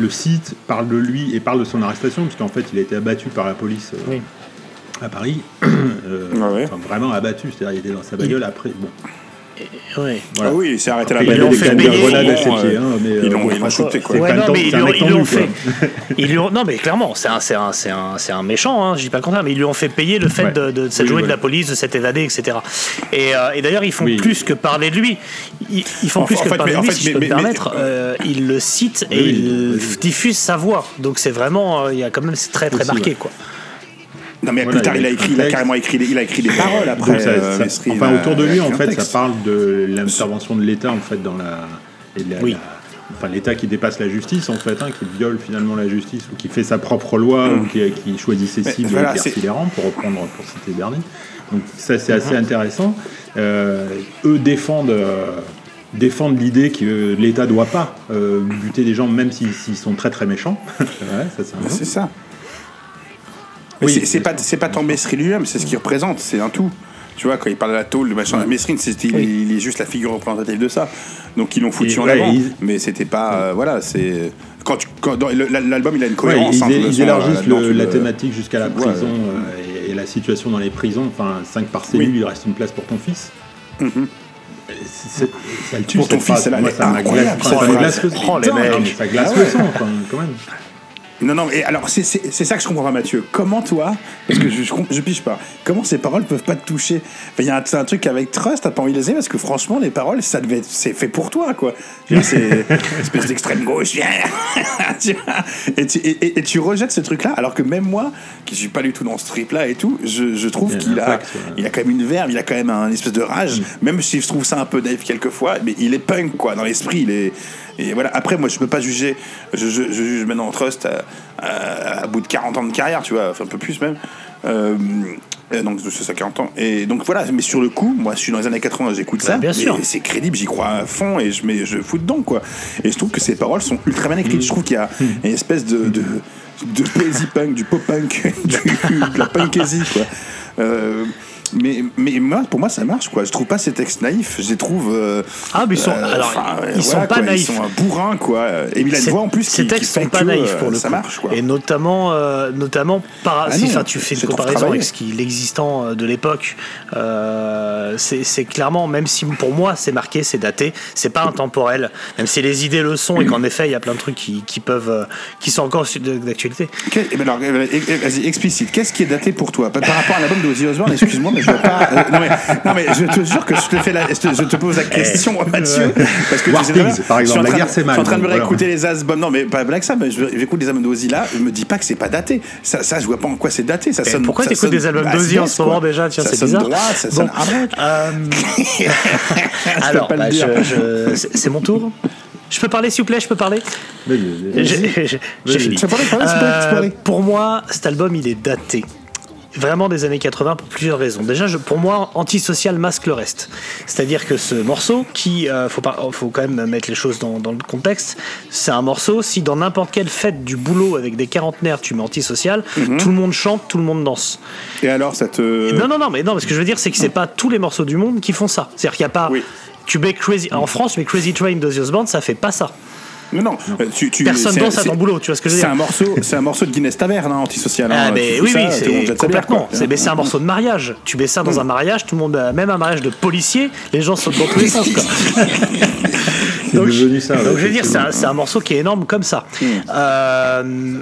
S2: le site parle de lui et parle de son arrestation, puisqu'en fait, il a été abattu par la police. euh,
S3: Oui.
S2: à Paris, Euh,
S1: ouais.
S2: enfin, vraiment abattu, c'est-à-dire il était dans sa bagnole après. Bon,
S3: ouais.
S2: voilà.
S1: Ah oui, il s'est arrêté
S2: Après,
S1: la
S2: il
S3: lui ont
S1: bagnole.
S3: fait payer.
S2: hein,
S1: Ils
S2: euh,
S1: l'ont ils l'ont shooté, quoi.
S3: Ouais, non, mais ils
S2: un
S3: lui ont,
S2: mec
S3: ils lui ont
S2: tendu,
S3: fait.
S2: quoi.
S3: Ils lui ont, non, mais clairement, c'est un, c'est un, c'est un, c'est un méchant, hein, je dis pas le contraire, mais ils lui ont fait payer le fait
S2: Ouais.
S3: de, de s'être
S2: Oui,
S3: joué de la police, de s'être évadé, etc. Et, euh, et d'ailleurs, ils font
S2: Oui.
S3: plus que parler de lui. Ils, ils font
S1: En
S3: plus que
S1: en fait,
S3: parler de lui,
S1: en fait,
S3: si je peux
S1: mais-
S3: me
S1: mais-
S3: permettre. Euh, ils le citent et ils diffusent sa voix. Donc c'est vraiment, euh, il y a quand même, c'est très très marqué, quoi.
S1: Non, mais
S2: Voilà,
S1: plus tard,
S2: il a
S1: écrit il a carrément écrit, des- il a écrit des paroles après.
S2: Ça-
S1: euh,
S2: ça- enfin, autour de
S1: euh,
S2: lui, en fait, ça parle de l'intervention de l'État en fait dans la,
S3: Oui.
S2: la- enfin l'État qui dépasse la justice en fait, hein, qui viole finalement la justice ou qui fait sa propre loi ou qui, qui choisit ses
S1: Mm. Mais
S2: cibles
S1: voilà,
S2: sidérants, pour reprendre pour citer Bernie. Donc ça c'est assez intéressant. Euh, eux défendent. euh, défendent l'idée que l'État doit pas euh, buter des gens même s'ils sont très très méchants. ouais, ça, C'est
S1: ça. Mais
S2: Oui,
S1: c'est- pas, c'est pas tant Mesrine lui-même, c'est ce qu'il représente, c'est un tout. Tu vois, quand il parle de la tôle, le machin, Mesrine, il, il est juste la figure représentative de ça. Donc ils l'ont foutu
S2: Et
S1: en
S2: ouais,
S1: avant.
S2: ils-
S1: Mais c'était pas. euh, voilà, c'est. Quand quand, l'album, il a une
S2: Ouais,
S1: cohérence.
S2: ils,
S1: hein,
S2: ils
S1: de
S2: élargissent le- la thématique jusqu'à la
S1: Ouais.
S2: prison euh, et, et la situation dans les prisons. Enfin, 5 par cellule,
S1: Oui.
S2: il reste une place pour ton fils.
S1: Mhm.
S2: Et c'est- c'est- ça le tue,
S1: Pour ton fils,
S2: ça ça le
S3: Oh,
S2: Ça glace
S1: ouais.
S2: le sang, enfin, quand même.
S1: Non, non, et alors c'est ça que je comprends pas, Mathieu. Comment toi, parce que je, je, je pige pas, comment ces paroles peuvent pas te toucher? Enfin, Il y a un, un truc avec Trust, t'as pas envie de les aimer parce que franchement, les paroles, ça devait c'est fait pour toi, quoi. C'est espèce d'extrême gauche, et, tu, et, et- et tu rejettes ce truc-là, alors que même moi, qui suis pas du tout dans ce trip-là et tout, je, je trouve
S2: a
S1: qu'il a, il a quand même une verve, il a quand même un espèce de rage, même si je trouve ça un peu naïf quelquefois, mais il est punk, quoi, dans l'esprit, il est. Et voilà, après, moi, je peux pas juger, je, je, je juge maintenant Trust à, à- à bout de 40 ans de carrière, tu vois, enfin un peu plus même. Euh, euh, donc c'est ça 40 ans. Et donc voilà, mais sur le coup, moi je suis dans les années 80, j'écoute ça,
S3: Bah, bien
S1: mais
S3: sûr.
S1: c'est crédible, j'y crois à fond et je mets je fous dedans quoi. Et je trouve que ces paroles sont ultra bien écrites. Je trouve qu'il y a une espèce de, de, de punk, du pop punk, du, de la punkésie quoi. Euh, mais, mais moi, pour moi, ça marche, quoi. Je trouve pas ces textes naïfs. Je les trouve. euh,
S3: Ah, mais ils sont-
S1: euh,
S3: alors, ils sont pas
S1: quoi,
S3: naïfs.
S1: Ils sont un bourrin, quoi. Et il a une voix en plus
S3: Ces
S1: qui,
S3: textes
S1: qui
S3: sont pas naïfs
S1: euh,
S3: pour le
S1: ça
S3: coup.
S1: marche, quoi.
S3: Et notamment, euh, notamment par,
S1: Ah
S3: si
S1: non,
S3: tu fais une comparaison avec ce qui l'existant euh, de l'époque, euh, c'est clairement, même si pour moi c'est marqué, c'est daté, c'est pas intemporel, même si les idées le sont et qu'en effet il y a plein de trucs qui, qui peuvent, euh, qui sont encore d'actualité.
S1: Quel- eh ben alors, eh ben, eh, vas-y, explicite. Qu'est-ce qui est daté pour toi? Par, par rapport à l'album de Ozzy Osbourne Excuse-moi, mais je pas. euh, non, mais, non, mais je te jure que je te, fais la, je te, je te pose la question, Mathieu. Parce que
S2: War
S1: tu sais
S2: Pigs, par exemple,
S1: en
S2: la
S1: train
S2: guerre,
S1: de-
S2: c'est
S1: Je suis en
S2: mal,
S1: train de me réécouter les albums. Non, mais pas Black Sabbath, je- j'écoute les albums d'Ozzy là. Je me dis pas que c'est pas daté. Ça, ça, je vois pas en quoi c'est daté. Ça
S3: Mais
S1: sonne,
S3: pourquoi
S1: ça
S3: t'écoutes des albums d'Ozzy en ce moment déjà Tiens,
S1: Ça
S3: c'est
S1: sonne
S3: bizarre.
S1: droit, ça
S3: Bon.
S1: sonne.
S3: Euh, alors, bah, c'est mon tour. Je peux parler, s'il vous plaît, je peux parler? J'ai fini. Euh,
S1: parler.
S3: pour moi, cet album, il est daté. Vraiment des années 80 pour plusieurs raisons. Déjà, je- pour moi, Antisocial masque le reste. C'est-à-dire que ce morceau, qui, euh, faut, pas, faut quand même mettre les choses dans, dans le contexte, c'est un morceau, si dans n'importe quelle fête du boulot avec des quarantenaires, tu mets Antisocial,
S1: Mhm.
S3: tout le monde chante, tout le monde danse.
S1: Et alors, ça te.
S3: Non, non, non, mais non, ce que je veux dire, c'est que c'est pas tous les morceaux du monde qui font ça. C'est-à-dire qu'il n'y a pas.
S1: Oui.
S3: Tu mets Crazy. En France, mais Crazy Train d'Ozzy Osbourne, ça fait pas ça.
S1: Non, non. euh, Tu, tu,
S3: Personne
S1: c'est-
S3: danse à
S1: c'est-
S3: ton boulot, tu vois ce que je veux
S1: C'est
S3: dire
S1: un morceau, c'est un morceau de Guinness Taverne, hein, antisocial.
S3: Ah,
S1: hein.
S3: mais
S1: Tu fous
S3: oui,
S1: ça,
S3: oui, c'est complètement. C'est mais c'est un morceau de mariage. Tu mets ça dans un mariage, tout le monde, euh, même un mariage de policier, les gens sautent dans tous les sens. Quoi.
S2: C'est
S3: Donc,
S2: devenu ça.
S3: Donc je veux dire, c'est un, c'est morceau qui est énorme comme ça. Euh,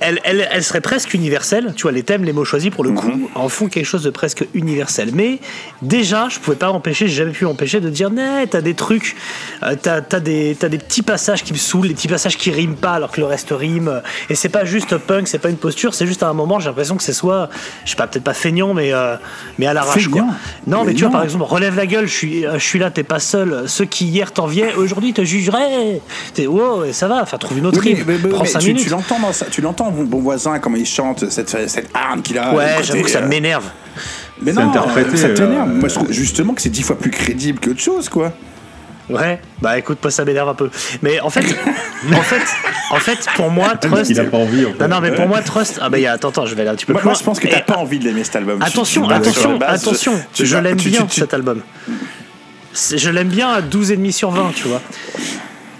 S3: elle, elle, elle serait presque universelle. Tu vois, les thèmes, les mots choisis pour le coup, en font quelque chose de presque universel. Mais déjà, je pouvais pas m'empêcher, j'ai jamais pu m'empêcher de dire, né, t'as des trucs, euh, t'as as des, t'as des petits passages qui me saoulent, des petits passages qui riment pas alors que le reste rime. Et c'est pas juste punk, c'est pas une posture, c'est juste à un moment, j'ai l'impression que c'est soit, je sais pas, peut-être pas feignant, mais, euh, mais à l'arrache. quoi. Non, mais
S1: Mais
S3: tu vois, par exemple, relève la gueule, je suis, euh, je suis là, t'es pas seul. Ceux qui hier t'enviaient, aujourd'hui te jugeraient. T'es, wow, et ça va, enfin, trouve une autre
S1: Oui,
S3: rime.
S1: mais, mais-
S3: Prends
S1: mais
S3: 5
S1: tu,
S3: minutes.
S1: tu l'entends dans ça, tu l'entends bon, bon voisin comment il chante cette cette arme qu'il a.
S3: Ouais, j'avoue que ça
S1: euh,
S3: m'énerve.
S1: Mais non,
S2: interprété,
S1: ça t'énerve.
S2: euh,
S1: Moi, je trouve justement que c'est dix fois plus crédible qu'autre chose, quoi.
S3: Ouais, bah écoute, moi ça m'énerve un peu. Mais en fait, en fait, en fait, pour moi, Trust.
S2: qu'il a pas envie. En fait.
S3: Non, non, mais pour moi, Trust. Ah, bah, il y a- attends, attends, je vais aller un petit peu
S1: Moi,
S3: plus
S1: moi,
S3: loin.
S1: je pense que
S3: Et-
S1: t'as pas envie de l'aimer cet album.
S3: Attention,
S1: Tu- tu-
S3: attention,
S1: base,
S3: attention,
S1: tu-
S3: je l'aime bien
S1: tu-
S3: cet album. Je l'aime bien à 12,5 sur 20, tu vois.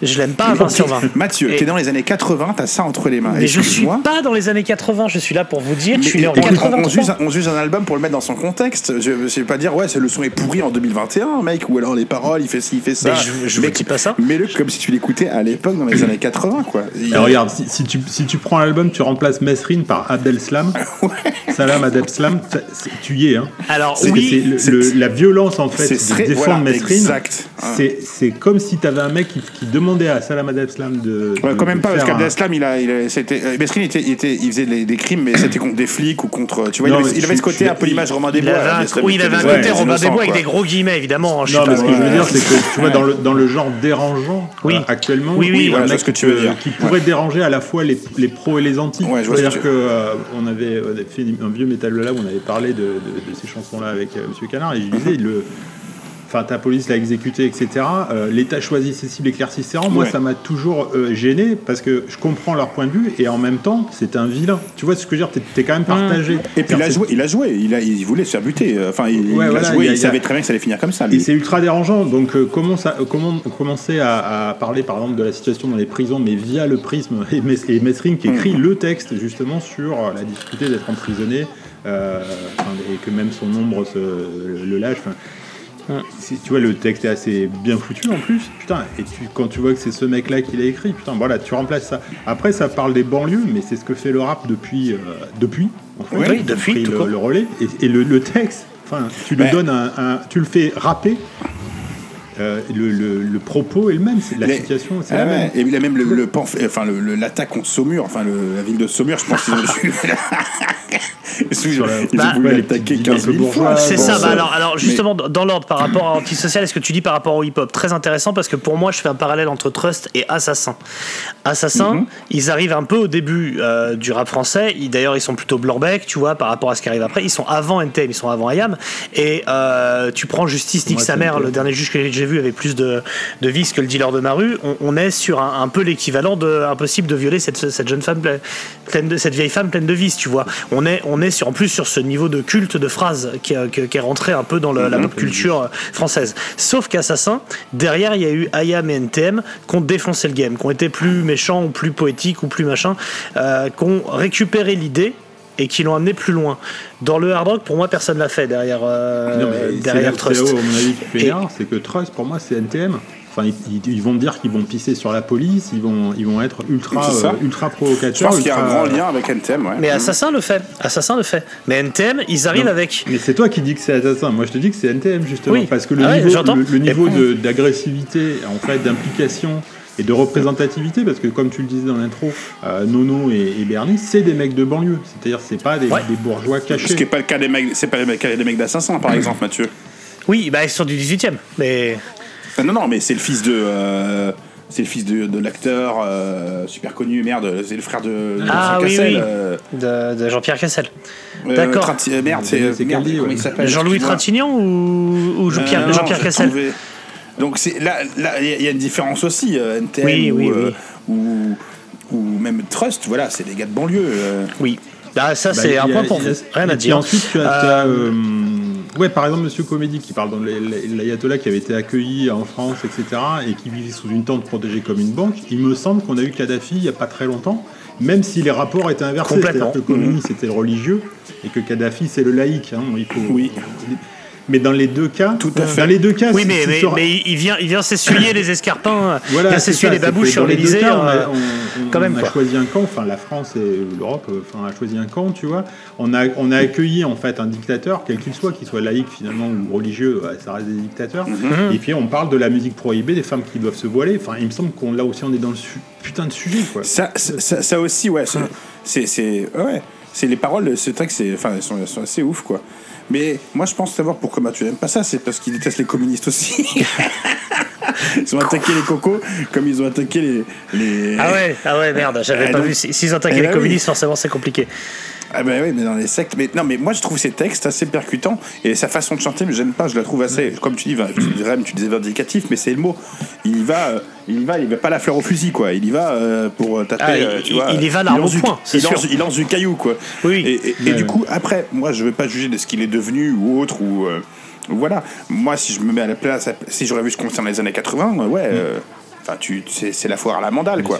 S3: Je l'aime pas à 20 sur 20.
S1: Mathieu, t'es dans les années 80, t'as ça entre les mains.
S3: Mais je suis pas dans les années 80, je suis là pour vous dire, je suis né en
S1: Mais écoute, on,
S3: 83.
S1: on juge, un- on juge un album pour le mettre dans son contexte. Je ne vais pas dire, ouais, le son est pourri en 2021, mec, ou alors les paroles, il fait ci, il fait ça.
S3: Mais je- je vous
S1: Mec,
S3: dis pas ça.
S1: Mets-le comme si tu l'écoutais à l'époque, dans les années 80, quoi. Il-
S2: Et regarde, si, si tu, si tu prends l'album, tu remplaces Mesrin par Abdel Slam. Salam Abdel Slam, ça- c'est- tu y es. Hein.
S3: Alors
S2: C'est-
S3: oui,
S2: le- le- la violence en fait
S1: c'est
S2: de
S1: très-
S2: défendre
S1: voilà,
S2: Mesrin.
S1: exact.
S2: C'est comme si tu avais un mec qui, qui demandait à Salam Abdel Slam de.
S1: Ouais,
S2: de-
S1: quand même
S2: de
S1: pas, parce qu'Abdel
S2: un-
S1: il a, il a- c'était, euh, Mesrine, il, était, il, était- il faisait des, des crimes, mais c'était contre des flics ou contre. Tu vois,
S2: Non,
S1: il avait, il avait ce côté un peu l'image Romain
S3: il
S1: Desbois.
S3: avait un,
S1: Mesrine,
S3: oui, il avait un côté
S1: des
S3: Robin
S1: innocents,
S3: des Bois avec des gros guillemets, évidemment. hein,
S2: Non, mais ce que je veux dire, c'est que tu vois, dans le, dans le genre dérangeant,
S3: Oui.
S2: euh, actuellement,
S3: Oui,
S1: voilà, ce que
S2: qui
S1: tu veux dire.
S2: qui pourrait déranger à la fois les, les pros et les anti. C'est-à-dire
S1: tu-
S2: euh, on, avait, fait un vieux Metal Lab, on avait parlé de, ces chansons-là avec Monsieur Canard, et je disais, le. Enfin, ta police l'a exécuté, etc. Euh, L'État choisit ses cibles éclaircisses. Moi,
S1: Ouais.
S2: ça m'a toujours euh, gêné parce que je comprends leur point de vue et en même temps, c'est un vilain. Tu vois ce que je veux dire? T'es es quand même partagé.
S1: Et puis il a joué, il a joué, il, a, il voulait se faire buter. Enfin, il,
S2: Ouais,
S1: il
S2: voilà,
S1: a joué,
S2: il a-
S1: savait très bien que ça allait finir comme ça.
S2: Et c'est ultra dérangeant. Donc, euh, comment ça, comment commencer à, à parler, par exemple, de la situation dans les prisons, mais via le prisme et, Mes- et qui écrit le texte justement sur la difficulté d'être emprisonné euh, et que même son ombre se, le lâche. Tu vois, le texte est assez bien foutu en plus. Putain, et tu, quand tu vois que c'est ce mec-là qui l'a écrit, putain, voilà, tu remplaces ça. Après, ça parle des banlieues, mais c'est ce que fait le rap depuis, euh, depuis. en fait.
S3: Oui, depuis, tout
S2: le, le relais et, et le, le texte. Enfin, tu lui
S1: Ouais.
S2: donnes un, un- tu le fais rapper. Euh, le, le- le propos est le même, c'est la
S1: Les-
S2: situation, c'est
S1: Ah
S2: la
S1: ouais,
S2: même.
S1: Et il a même le, le enfin l'attaque contre Saumur, enfin le- la ville de Saumur, je pense qu'ils ont dû. Ils
S3: Bah,
S1: ont voulu
S2: petites
S1: 15 000
S2: villes
S1: fois.
S2: bourgeoises,
S3: C'est ça, bah alors, alors
S1: mais-
S3: justement, dans- dans l'ordre par rapport à Antisocial, est-ce que tu dis par rapport au hip-hop? Très intéressant parce que pour moi, je fais un parallèle entre Trust et Assassin. Assassin,
S1: Mhm.
S3: ils arrivent un peu au début euh, du rap français. D'ailleurs, ils sont plutôt Blurbeck, tu vois, par rapport à ce qui arrive après. Ils sont avant NTM, ils sont avant IAM. Et euh, tu prends Justice Nick sa mère, le dernier juge que j'ai avait plus de, de vices que le dealer de ma rue. On, on est sur un, un peu l'équivalent de impossible de violer cette, cette jeune femme ple- pleine de cette vieille femme pleine de vices, tu vois. On est on est sur en plus sur ce niveau de culte de phrases qui, est- qui est- qui est rentré un peu dans le- la
S2: Mhm.
S3: pop culture euh, française. Sauf qu'Assassin, derrière il y a eu IAM et NTM qui ont défoncé le game, qui ont été plus méchants ou plus poétiques ou plus machin, euh, qui ont récupéré l'idée et qui l'ont amené plus loin. Dans le hard rock, pour moi, personne l'a fait derrière, euh,
S2: Non, mais c'est
S3: derrière
S2: c'est
S3: Trust.
S2: où, à mon avis, c'est que Trust, pour moi, c'est NTM. Enfin, ils, ils vont dire qu'ils vont pisser sur la police, ils vont, ils vont être ultra,
S1: C'est
S2: euh, ultra
S1: Je
S2: provocateurs.
S1: pense qu'il y a un grand lien avec NTM, ouais.
S3: Mais Assassin le fait. Assassin le fait. Mais NTM, ils arrivent
S2: Non.
S3: avec.
S2: Mais c'est toi qui dis que c'est assassin. Moi, je te dis que c'est NTM justement,
S3: Oui.
S2: parce que le
S3: Ah ouais,
S2: niveau,
S3: j'entends.
S2: le, le niveau d'agressivité, en fait, d'implication et de représentativité, parce que comme tu le disais dans l'intro, euh, Nono et, et Bernie, c'est des mecs de banlieue. C'est-à-dire, c'est pas des,
S3: Ouais.
S2: des bourgeois
S1: Ce qui
S2: cachés.
S1: n'est pas le cas des mecs, c'est pas le cas des mecs d'Assassin, par exemple, Mathieu.
S3: Oui, bah ils sont du 18 e Mais.
S1: Non, non, mais c'est le fils de. euh, c'est le fils de, de l'acteur euh, super connu, merde, c'est le frère de, de
S3: Ah, oui,
S1: Cassel,
S3: oui.
S1: euh,
S3: De, de Jean-Pierre Cassel.
S1: euh,
S3: D'accord.
S1: Trinti- merde, c'est merde, comment
S2: ouais.
S1: il s'appelle
S3: Jean-Louis. Trintignant ou, ou Jean-Pierre
S1: Euh,
S3: Cassel
S1: trouvé. Donc c'est là, là, il y a- il y a une différence aussi. euh, NTM
S3: Oui,
S1: ou,
S3: oui,
S1: euh,
S3: oui.
S1: ou, ou même Trust, voilà, c'est des gars de banlieue. euh.
S3: Oui. Ah, ça,
S2: Bah,
S3: c'est un
S2: a-
S3: point pour vous. Rien à dire.
S2: ensuite, tu as,
S3: Euh,
S2: as, euh, ouais, par exemple, Monsieur Comédie qui parle dans l'ayatollah qui avait été accueilli en France, etc., et qui vivait sous une tente protégée comme une banque. Il me semble qu'on a eu Kadhafi il n'y a pas très longtemps, même si les rapports étaient inversés.
S3: Complètement.
S2: C'est-à-dire que Khomeini c'était le religieux et que Kadhafi c'est le laïque. hein, il faut...
S1: Oui.
S2: Mais dans les deux cas,
S1: Tout à fait.
S2: dans les deux cas,
S3: Oui, mais, mais,
S2: ce
S3: il vient, il vient s'essuyer les escarpins, il vient s'essuyer les babouches sur l'Elysée.
S2: on a-
S3: euh,
S2: on- on-
S3: quand même,
S2: on a
S3: quoi.
S2: choisi un camp, enfin la France et l'Europe, euh, enfin, a choisi un camp, tu vois. On a, on a accueilli en fait un dictateur, quel qu'il soit, qu'il soit laïque finalement ou religieux, ouais, ça reste des dictateurs.
S3: Mhm.
S2: Et puis on parle de la musique prohibée, des femmes qui doivent se voiler. Enfin, il me semble qu'on là aussi on est dans le su- putain de sujet, quoi.
S1: Ça, ça, aussi, ouais, c'est- c'est, c'est, ouais, c'est les paroles, que c'est, enfin, elles sont, elles sont assez ouf, quoi. Mais moi, je pense savoir pourquoi Mathieu n'aime pas ça, c'est parce qu'il déteste les communistes aussi. ils ont attaqué les cocos comme ils ont attaqué les. les...
S3: Ah ouais, ah ouais, merde, j'avais
S1: Eh
S3: pas vu. Si- S'ils attaquaient
S1: Eh
S3: les
S1: bah
S3: communistes, forcément, c'est compliqué.
S1: Ah ben oui, mais dans les sectes. Mais non, mais moi je trouve ces textes assez percutants et sa façon de chanter me gêne pas. Je la trouve assez, comme tu dis, tu disais vindicatif, mais c'est le mot. Il y va, euh, il y va, il va pas la fleur au fusil quoi. Il y va euh, pour taper.
S3: Ah,
S1: euh,
S3: il-
S1: tu vois,
S3: il y va l'arme au c'est
S1: il lance, il lance du caillou quoi.
S3: Oui.
S1: Et, et- et
S2: Ouais,
S1: du coup, après, moi je veux pas juger de ce qu'il est devenu ou autre ou. euh, voilà. Moi, si je me mets à la place, si j'aurais vu ce concert dans les années 80, euh, ouais. euh, Enfin, tu, c'est, c'est la foire à la mandale, quoi.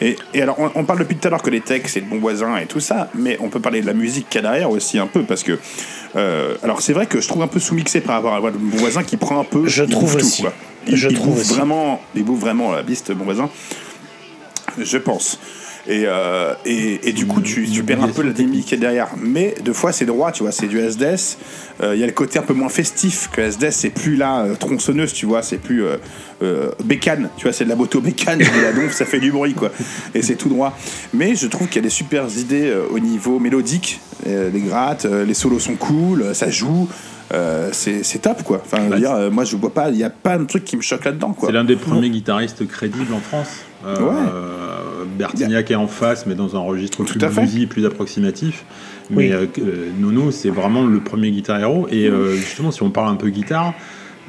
S1: Et, et alors, on, on parle depuis tout à l'heure que les textes, c'est le bon voisin et tout ça, mais on peut parler de la musique qu'il y a derrière aussi un peu, parce que. euh, alors, c'est vrai que je trouve un peu sous-mixé par rapport à le bon voisin qui prend un peu.
S3: Je trouve
S1: tout,
S3: aussi.
S1: quoi. Il,
S3: Je
S1: il
S3: trouve aussi.
S1: vraiment, il bouffe vraiment la biste, bon voisin. Je pense. Et, euh, et, et du coup, tu, tu perds un peu la dynamique qui est derrière. Mais deux fois, c'est droit, tu vois, c'est du SDS. Euh, Il y a le côté un peu moins festif que SDS, c'est plus là euh, tronçonneuse, tu vois, c'est plus euh, euh, bécane, tu vois, c'est de la moto bécane, c'est de la donf, ça fait du bruit, quoi. Et c'est tout droit. Mais je trouve qu'il y a des super idées euh, au niveau mélodique, euh, les grattes, euh, les solos sont cool, euh, ça joue. euh, c'est top quoi. Enfin, je veux
S2: Bah,
S1: dire, euh, moi je vois pas, il y a pas un truc qui me choque là-dedans quoi.
S2: C'est l'un des premiers guitaristes crédibles en France. Euh,
S1: Ouais.
S2: Bertignac est en face, mais dans un registre plus
S1: à fait.
S2: bluesy, plus approximatif. Mais euh, euh, Nono, c'est vraiment le premier guitar héros. Et euh, justement, si on parle un peu guitare,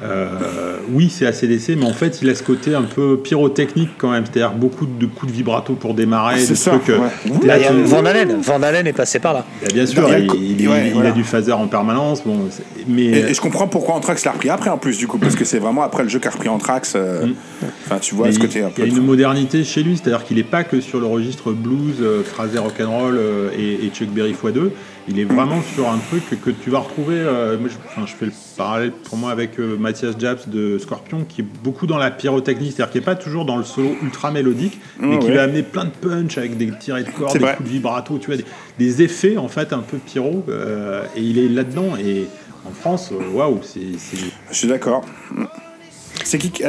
S2: euh, oui, c'est ACDC, mais en fait, il a ce côté un peu pyrotechnique quand même. C'est-à-dire beaucoup de coups de vibrato pour démarrer,
S1: C'est
S2: des
S1: ça,
S2: trucs. euh,
S1: ouais.
S3: Là, il y a
S2: tu-
S3: Van Halen. Van Halen est passé par là.
S2: Bah, bien sûr,
S1: Il a
S2: il,
S1: le co-
S2: il-
S1: ouais,
S2: il
S1: voilà.
S2: a du phaser en permanence. Bon, c'est- mais
S1: Et, et je comprends pourquoi Anthrax l'a repris après en plus du coup parce que c'est vraiment après le jeu qu'a repris Anthrax. euh, Enfin tu vois
S2: Mais
S1: ce
S2: il-
S1: côté un
S2: il y a une modernité chez lui, c'est-à-dire qu'il n'est pas que sur le registre blues, euh, phrasé rock'n'roll euh, et, et Chuck Berry x2. Il est vraiment sur un truc que, tu vas retrouver. euh, moi, je, enfin, je fais le parallèle pour moi avec euh, Mathias Japs de Scorpion, qui est beaucoup dans la pyrotechnie, c'est-à-dire qui n'est pas toujours dans le solo ultra mélodique, mais
S1: Mmh,
S2: qui
S1: ouais.
S2: va amener plein de punch avec des tirés de cordes, des
S1: vrai.
S2: coups de vibrato, tu vois, des, des effets en fait un peu pyro. euh, et il est là-dedans. Et en France, euh, waouh, c'est c'est-
S1: Je suis d'accord. C'est qui qui-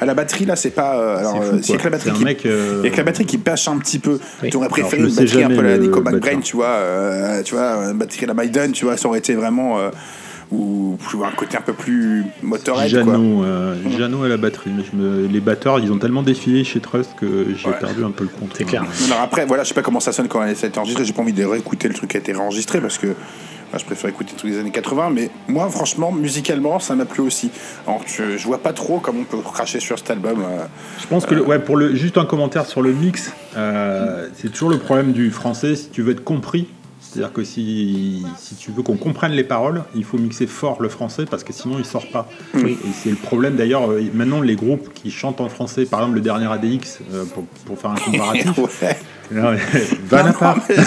S1: à la- batterie là c'est pas. euh, alors
S2: c'est
S1: euh,
S2: fou.
S1: s'il y a
S2: quoi.
S1: que la batterie qui.
S2: mec. euh,
S1: y a que la batterie qui pêche un petit peu.
S3: Oui.
S1: Tu aurais
S2: Alors,
S1: préféré
S2: le
S1: une batterie un peu la Nico. McBrain, tu vois, euh, tu vois, une batterie à la Maiden, tu vois, ça aurait été vraiment euh, ou tu vois, un côté un peu plus.
S2: Jeannot, euh, Jeannot à la batterie. Mais je me- les batteurs, ils ont tellement défilé chez Trust que j'ai
S1: Ouais.
S2: perdu un peu le compte.
S3: C'est clair.
S1: Alors après, voilà, je sais pas comment ça sonne quand elle a été enregistrée. J'ai pas envie de réécouter le truc qui a été réenregistré parce que je préfère écouter tous les années 80. Mais moi, franchement, musicalement, ça m'a plu aussi. Alors, je, je vois pas trop comment on peut cracher sur cet album. euh.
S2: Je pense que, le- ouais, pour le, juste un commentaire sur le mix, euh, c'est toujours le problème du français. Si tu veux être compris, c'est-à-dire que si, si tu veux qu'on comprenne les paroles, il faut mixer fort le français parce que sinon il sort pas. Et c'est le problème d'ailleurs. euh, Maintenant, les groupes qui chantent en français, par exemple le dernier ADX, euh, pour, pour faire un comparatif.
S1: ouais.
S2: Non, mais- Van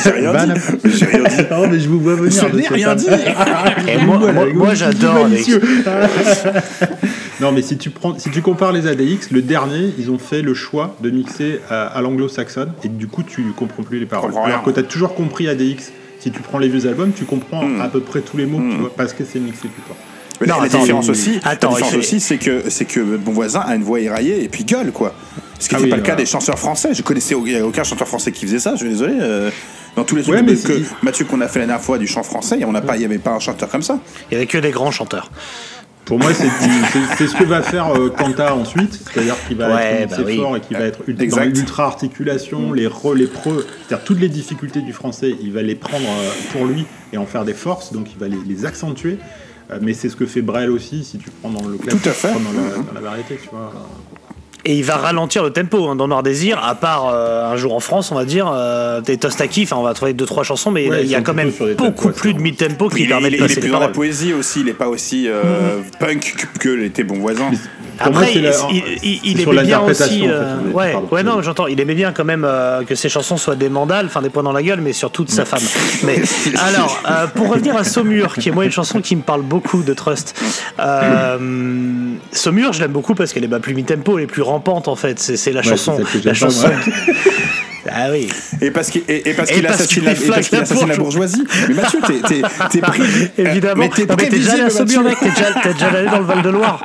S1: j'ai rien
S2: Van
S1: dit.
S2: à part.
S1: J'ai rien dit.
S2: Non, mais je vous vois venir.
S1: Je
S2: de
S1: n'ai rien dit.
S3: Et moi, moi, moi, j'adore.
S2: Non, mais si tu, prends, si tu compares les ADX, le dernier, ils ont fait le choix de mixer à, à l'anglo-saxonne et du coup, tu comprends plus les paroles. Alors que tu as toujours compris ADX. Si tu prends les vieux albums, tu comprends
S1: Hmm.
S2: à peu près tous les mots tu vois, parce que c'est mixé tout le temps.
S1: Mais
S3: Non,
S1: la
S3: attends,
S1: différence aussi,
S3: attends,
S1: la différence aussi, c'est que c'est que mon voisin a une voix éraillée et puis gueule quoi. Ce qui
S2: Ah oui,
S1: pas le cas des chanteurs français. Je connaissais il y a aucun chanteur français qui faisait ça. Je suis désolé. euh, dans tous les trucs
S2: Ouais, mais
S1: que Mathieu qu'on a fait la dernière fois du chant français, on n'a pas, il y avait pas un chanteur comme ça.
S3: Il y avait que des grands chanteurs.
S2: Pour moi, c'est c'est- c'est ce que va faire euh, Kanta ensuite, c'est-à-dire qu'il va
S3: Ouais,
S2: être
S3: bah oui.
S2: fort et qu'il va être dans l'ultra articulation, les re, les preux, c'est-à-dire toutes les difficultés du français, il va les prendre euh, pour lui et en faire des forces, donc il va les, les accentuer. Euh, mais c'est ce que fait Brel aussi, si tu prends dans le classique,
S1: Tout à fait.
S2: tu prends dans la, dans la variété, tu vois.
S3: Et il va ralentir le tempo hein, dans Noir Désir, à part euh, un jour en France, on va dire, euh, des Tostaki, enfin on va trouver deux trois chansons, mais
S2: Ouais,
S3: il y a quand même beaucoup
S2: tempos,
S3: plus de mid-tempo qui
S1: il,
S3: permet
S1: il-
S3: de
S1: il est
S3: passer
S1: plus
S3: les
S1: dans la poésie aussi. Il n'est pas aussi euh, punk que, que l'était Bon Voisin.
S2: Pour moi,
S3: Après,
S2: la-
S3: il, aimait bien aussi.
S2: en fait,
S3: euh, ouais,
S2: pardon.
S3: ouais, non, j'entends. Il aimait bien quand même euh, que ses chansons soient des mandales, enfin des points dans la gueule, mais surtout de sa femme. Mais alors, euh, pour revenir à Saumur, qui est moi une chanson qui me parle beaucoup de Trust. Euh, Saumur, je l'aime beaucoup parce qu'elle est bah, plus mi-tempo, elle est plus rampante en fait. C'est c'est la
S2: Ouais,
S3: chanson. la
S2: pas,
S3: chanson. ah oui.
S1: Et parce qu'il et, et parce qu'il assassine, la, parce qu'il
S3: la
S1: assassine la bourgeoisie. Mais Mathieu, t'es t'es t'es pris.
S3: Évidemment.
S1: Mais t'es
S3: Non, mais t'es déjà allé à Saumur, mec. T'es déjà, t'es déjà allé dans le Val de Loire.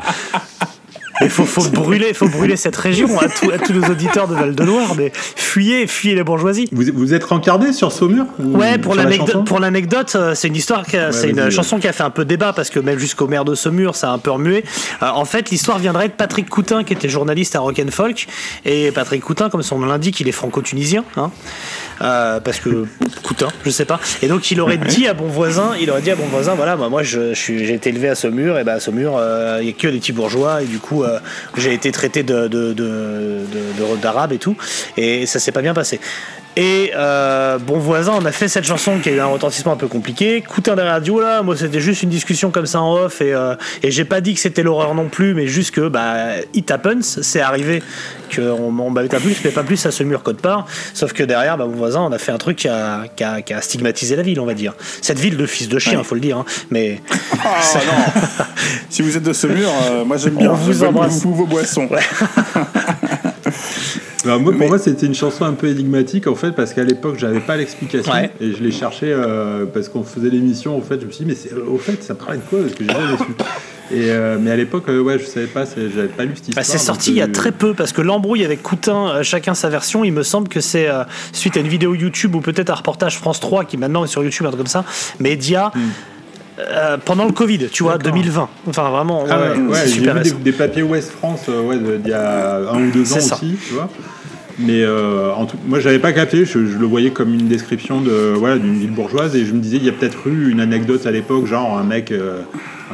S3: Il faut, faut brûler, faut brûler cette région à, tous- à tous nos auditeurs de Val de Loire. Mais fuyez, fuyez les bourgeoisies.
S2: Vous, vous êtes rencardé sur Saumur ou
S3: Ouais, pour l'anecdote,
S2: chanson
S3: pour l'anecdote, euh, c'est une histoire, c'est une chanson qui a fait un peu débat parce que même jusqu'au maire de Saumur, ça a un peu remué. Euh, en fait, l'histoire viendrait de Patrick Coutin, qui était journaliste à Rock and Folk, et Patrick Coutin, comme son nom l'indique, il est franco-tunisien, hein, Euh, parce que Coutin, je sais pas. Et donc, il aurait dit à bon voisin, il aurait dit à bon voisin, voilà, moi, je, je j'ai été élevé à Saumur, et bah à Saumur, euh, il y a que des petits bourgeois, et du coup, euh, j'ai été traité de, de, de- de- d'arabe et tout, et ça s'est pas bien passé. Et euh, Bon Voisin, on a fait cette chanson qui a eu un retentissement un peu compliqué. Coutin des radios, là, moi c'était juste une discussion comme ça en off. Et, euh, et j'ai pas dit que c'était l'horreur non plus, mais juste que bah, it happens, c'est arrivé qu'on on m'avait pas plus, mais pas plus à ce mur code part. Sauf que derrière, bah, Bon Voisin, on a fait un truc qui a, qui, a, qui a stigmatisé la ville, on va dire. Cette ville de fils de chien,
S1: Ouais.
S3: faut le dire. hein. Mais
S1: non. Si vous êtes de ce mur, euh, moi j'aime bien.
S3: On vous embrasse.
S1: vos, vos boissons.
S2: Alors, moi,
S1: Mais-
S2: Pour moi, c'était une chanson un peu énigmatique en fait, parce qu'à l'époque, j'avais pas l'explication
S3: Ouais.
S2: et je l'ai cherché euh, parce qu'on faisait l'émission. En fait, je me suis dit, mais c'est- au fait, ça parlait de quoi Parce que j'ai jamais su. Et, euh, mais à l'époque, euh, ouais, je savais pas, c'est- j'avais pas lu cette
S3: Bah,
S2: histoire.
S3: c'est
S2: donc,
S3: sorti il y a
S2: euh,
S3: très peu parce que l'embrouille avec Coutin, euh, chacun sa version. Il me semble que c'est suite à une vidéo YouTube ou peut-être un reportage France 3 qui maintenant est sur YouTube, un truc comme ça. Média. Euh, pendant le Covid, tu vois,
S2: Hmm. D'accord.
S3: 2020. Enfin, vraiment,
S2: Ah
S3: ouais,
S2: ouais, j'ai vu des, papiers Ouest France euh, ouais, d'il y a un ou deux ans
S3: ça.
S2: aussi, tu vois. Mais euh, en tout, moi, j'avais pas capté, je, je le voyais comme une description de voilà d'une ville bourgeoise et je me disais, il y a peut-être eu une anecdote à l'époque, genre un mec, euh,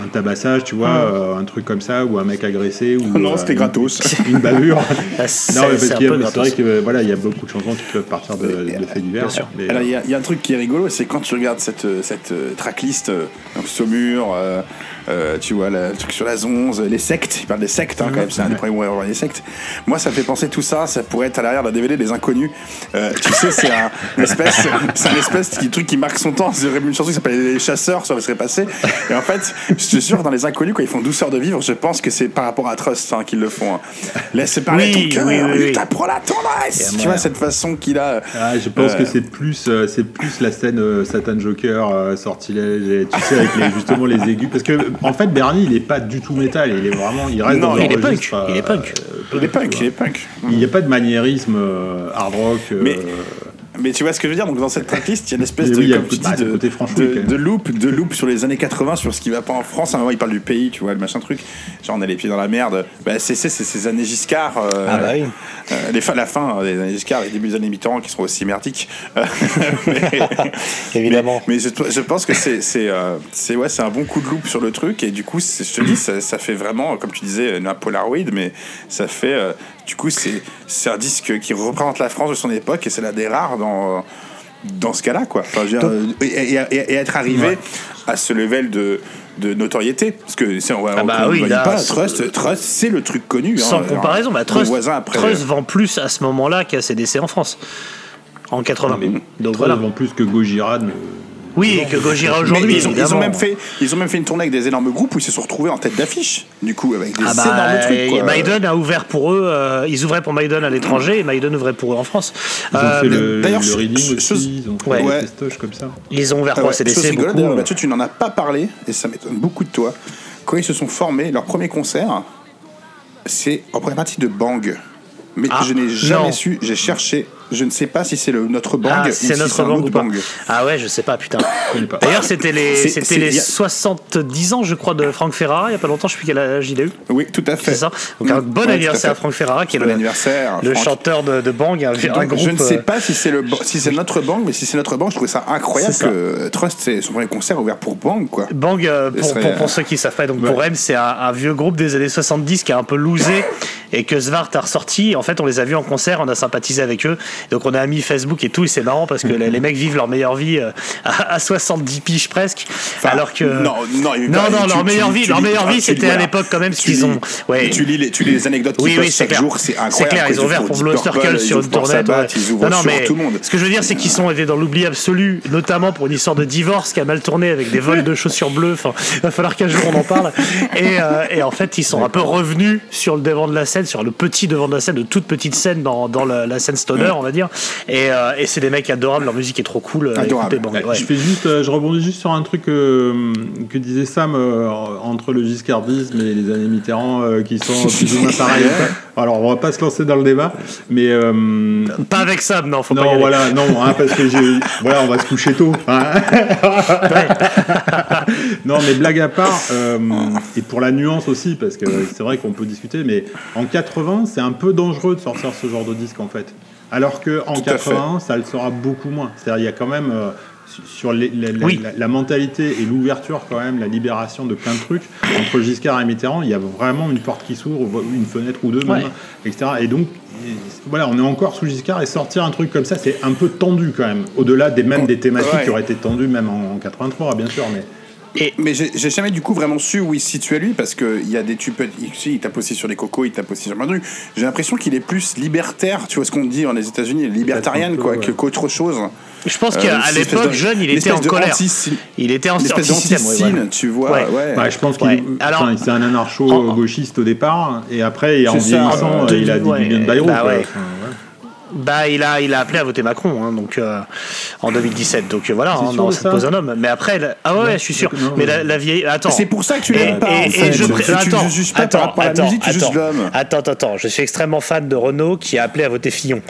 S2: un tabassage, tu vois, euh, un truc comme ça, ou un mec agressé, ou
S1: Ah non,
S2: euh,
S1: c'était gratos.
S2: Une bavure.
S3: Ah, c'est-
S2: vrai que euh, voilà, il y a beaucoup de chansons qui peuvent partir de, de faits divers.
S3: bien sûr.
S2: mais,
S1: Alors, il y, a- il y a un truc qui est rigolo, c'est quand tu regardes cette, euh, cette euh, tracklist, euh, donc Saumur, euh, euh, tu vois, le truc sur la zonze, les sectes, il parle des sectes hein, quand même, c'est un des premiers où les sectes. Moi, ça me fait penser tout ça, ça pourrait être à l'arrière d'un DVD des Inconnus. Euh, tu sais, c'est un espèce, c'est un espèce de truc qui marque son temps. C'est une chanson qui s'appelle Les Chasseurs, ça serait passé. Et en fait, je suis sûr, dans les Inconnus, quand ils font Douceur de vivre, je pense que c'est par rapport à Trust hein, qu'ils le font. hein. Laisse parler
S3: Oui,
S1: ton cœur,
S3: oui, oui, oui.
S1: il t'apprend la tendresse. Tu vois, cette façon qu'il a.
S2: Ah, je pense
S1: Euh,
S2: que c'est plus, euh, c'est plus la scène euh, Satan Joker, euh, sortilège, et, tu sais, avec les, justement les aigus. Parce que, en fait, Bernie, il est pas du tout métal, il est vraiment, il reste
S1: Non,
S2: dans
S1: il
S2: un
S3: est punk, il est punk.
S2: euh,
S1: Il est punk, il est punk.
S2: Il n'y a pas de maniérisme euh, hard rock. euh,
S1: Mais- Mais tu vois ce que je veux dire Donc dans cette tracklist, il y a une espèce de,
S2: oui,
S1: comme tu dis, de, de, de loop, de loop sur les années 80, sur ce qui va pas en France. À un moment, il parle du pays, tu vois, le machin truc. Genre on a les pieds dans la merde. Bah, c'est ces années Giscard. euh,
S3: Ah bah oui.
S1: euh, les fins, la fin des années Giscard, les débuts des années Mitterrand qui seront aussi merdiques. Mais,
S3: Évidemment.
S1: mais je, je pense que c'est c'est euh, c'est- ouais, c'est un bon coup de loupe sur le truc et du coup je te dis ça, ça fait vraiment comme tu disais un Polaroid mais ça fait euh, du coup c'est c'est un disque qui représente la France de son époque et c'est l'un des rares dans dans ce cas-là quoi. Enfin, je veux dire, euh, et, et- et- et être arrivé à ce level de de notoriété parce que c'est on,
S3: Ah bah
S1: on
S3: oui,
S1: pas
S3: c'est-
S1: Trust Trust c'est le truc connu
S3: Sans
S1: hein.
S3: comparaison, bah, Trust,
S1: voisin après
S3: Trust vend plus à ce moment-là qu'à CDC en France. En 80.
S2: mais
S3: Donc
S2: Trolls
S3: voilà.
S2: vend plus que Gojira
S3: Oui, et que Gojira aujourd'hui.
S1: ils, ont, ils ont
S3: évidemment.
S1: même fait, ils ont même fait une tournée avec des énormes groupes où ils se sont retrouvés en tête d'affiche, du coup, avec des
S3: Ah bah,
S1: énormes trucs.
S3: et
S1: Quoi.
S3: Maiden a ouvert pour eux, euh, ils ouvraient pour Maiden à l'étranger et Maiden ouvrait pour eux en France.
S2: Ils ont
S3: Euh,
S2: fait le,
S1: d'ailleurs,
S2: le
S1: chose-
S2: reading
S1: chose-
S2: aussi, ils ont fait
S3: Ouais.
S2: des
S1: Ouais.
S2: comme ça.
S3: ils ont ouvert
S1: Ah
S3: pour
S1: ouais, chose
S3: CDC
S1: rigolote,
S3: beaucoup.
S1: Mathieu, tu n'en as pas parlé, et ça m'étonne beaucoup de toi. Quand ils se sont formés, leur premier concert, c'est en première partie de Bang. Mais
S3: Ah,
S1: je n'ai jamais
S3: non.
S1: su, j'ai cherché, je ne sais pas si c'est notre Bang
S3: Ah,
S1: ou
S3: c'est
S1: si
S3: notre
S1: c'est un
S3: bang
S1: autre.
S3: Ah ouais, je sais pas, putain. D'ailleurs, c'était les, c'était les
S1: y a-
S3: 70 ans, je crois, de Frank Ferrara. Il y a pas longtemps, je sais plus quel âge il a eu.
S1: Oui, tout à fait.
S3: C'est ça. Donc un
S1: Mm.
S3: bon anniversaire à. Frank Ferrara, qui est
S1: Bon
S3: le,
S1: anniversaire,
S3: le
S1: Franck.
S3: chanteur de, de Bang, un, un
S1: Donc,
S3: groupe.
S1: je ne sais
S3: euh,
S1: pas si c'est le si c'est notre Bang, mais si c'est notre Bang, je trouve ça incroyable
S3: ça.
S1: que Trust c'est son premier concert ouvert pour Bang quoi.
S3: Bang, euh, pour,
S1: serait,
S3: pour,
S1: euh,
S3: pour ceux qui savent pas, donc pour M, c'est un, un vieux groupe des années 70 qui a un peu loosé et que Svart a ressorti. En fait, on les a vus en concert, on a sympathisé avec eux. Donc, on a mis Facebook et tout, et c'est marrant parce que les, les mecs vivent leur meilleure vie euh, à, à 70 piges presque.
S1: Enfin,
S3: alors que.
S1: non, non,
S3: non, non,
S1: tu-
S3: leur meilleure vie, leur meilleure vie, c'était à l'époque quand même, ce qu'ils ont. Ouais.
S1: et tu lis les, tu lis les anecdotes qu'ils
S3: Oui, oui, c'est
S1: chaque
S3: clair.
S1: jour, c'est incroyable.
S3: C'est clair, ils ont ouvert pour Blue Circle sur une ouais.
S1: Ils ouvrent sur
S3: mais
S1: tout le monde.
S3: Ce que je veux dire, c'est qu'ils sont été dans l'oubli absolu, notamment pour une histoire de divorce qui a mal tourné avec des vols de chaussures bleues. Enfin, il va falloir qu'un jour on en parle. Et, euh, et en fait, ils sont un peu revenus sur le devant de la scène, sur le petit devant de la scène, de toute petite scène dans, dans la, la scène stoner, on va dire. Et, euh, et c'est des mecs adorables, leur musique est trop cool. euh,
S1: Adorable.
S3: écoutez, Bang, ouais.
S2: Je fais juste, euh, je rebondis juste sur un truc euh, que disait Sam euh, entre le giscardisme et les années Mitterrand euh, qui sont plus ou moins pareils. Alors on va pas se lancer dans le débat, mais euh,
S3: Pas avec Sam, non, faut pas y
S2: non
S3: aller.
S2: voilà, non hein, parce que j'ai, voilà, on va se coucher tôt. hein. non mais blague à part, euh, et pour la nuance aussi, parce que c'est vrai qu'on peut discuter, mais en 80 c'est un peu dangereux de sortir ce genre de disque en fait. Alors que en
S1: Tout à
S2: 80 ça le sera beaucoup moins. C'est-à-dire il y a quand même euh, su- sur les- la, la-
S3: Oui.
S2: la- la mentalité et l'ouverture quand même, la libération de plein de trucs entre Giscard et Mitterrand, il y a vraiment une porte qui s'ouvre, une fenêtre ou deux, même,
S3: Ouais.
S2: etc. Et donc voilà, on est encore sous Giscard et sortir un truc comme ça, c'est un peu tendu quand même. Au-delà des même des thématiques
S1: Ouais.
S2: qui auraient été tendues même en, en 83, bien sûr, mais
S1: Mais j'ai jamais du coup vraiment su où il se situait lui parce qu'il y a des tu peux ici il tape aussi sur les cocos, il tape aussi sur plein de trucs. J'ai l'impression qu'il est plus libertaire, tu vois ce qu'on dit en les États-Unis, libertarian quoi,
S2: ouais.
S1: que- qu'autre chose.
S3: Je pense
S1: Euh,
S3: qu'à
S1: espèce
S3: l'époque, jeune, il était en colère.
S1: anti-
S3: Il était en anti-système, ouais, voilà.
S1: tu vois.
S3: Ouais.
S1: Ouais.
S2: Ouais, je pense qu'il
S3: Ouais.
S2: enfin, c'est un anarcho-gauchiste au départ, et après, en vieillissant, il a dit
S3: Ouais,
S2: du bien de Bayrou.
S3: bah
S2: quoi.
S3: ouais.
S2: Enfin, ouais.
S3: Bah, il a, il a appelé à voter Macron, hein, donc euh, en 2017. Donc euh, voilà, hein, non, ça
S2: ça
S3: pose un homme. Mais après, la- ah ouais, je suis sûr.
S2: Non,
S3: mais la, la vieille, attends.
S1: C'est pour ça que tu l'aimes pas.
S3: et-
S1: en
S3: et
S1: fait.
S3: je
S1: Tu-
S3: pré-
S1: tu
S3: attends,
S1: ne juges pas
S3: attends,
S1: par rapport à la
S3: attends,
S1: musique, tu juges
S3: attends.
S1: l'homme.
S3: Attends, attends, attends. Je suis extrêmement fan de Renault qui a appelé à voter Fillon.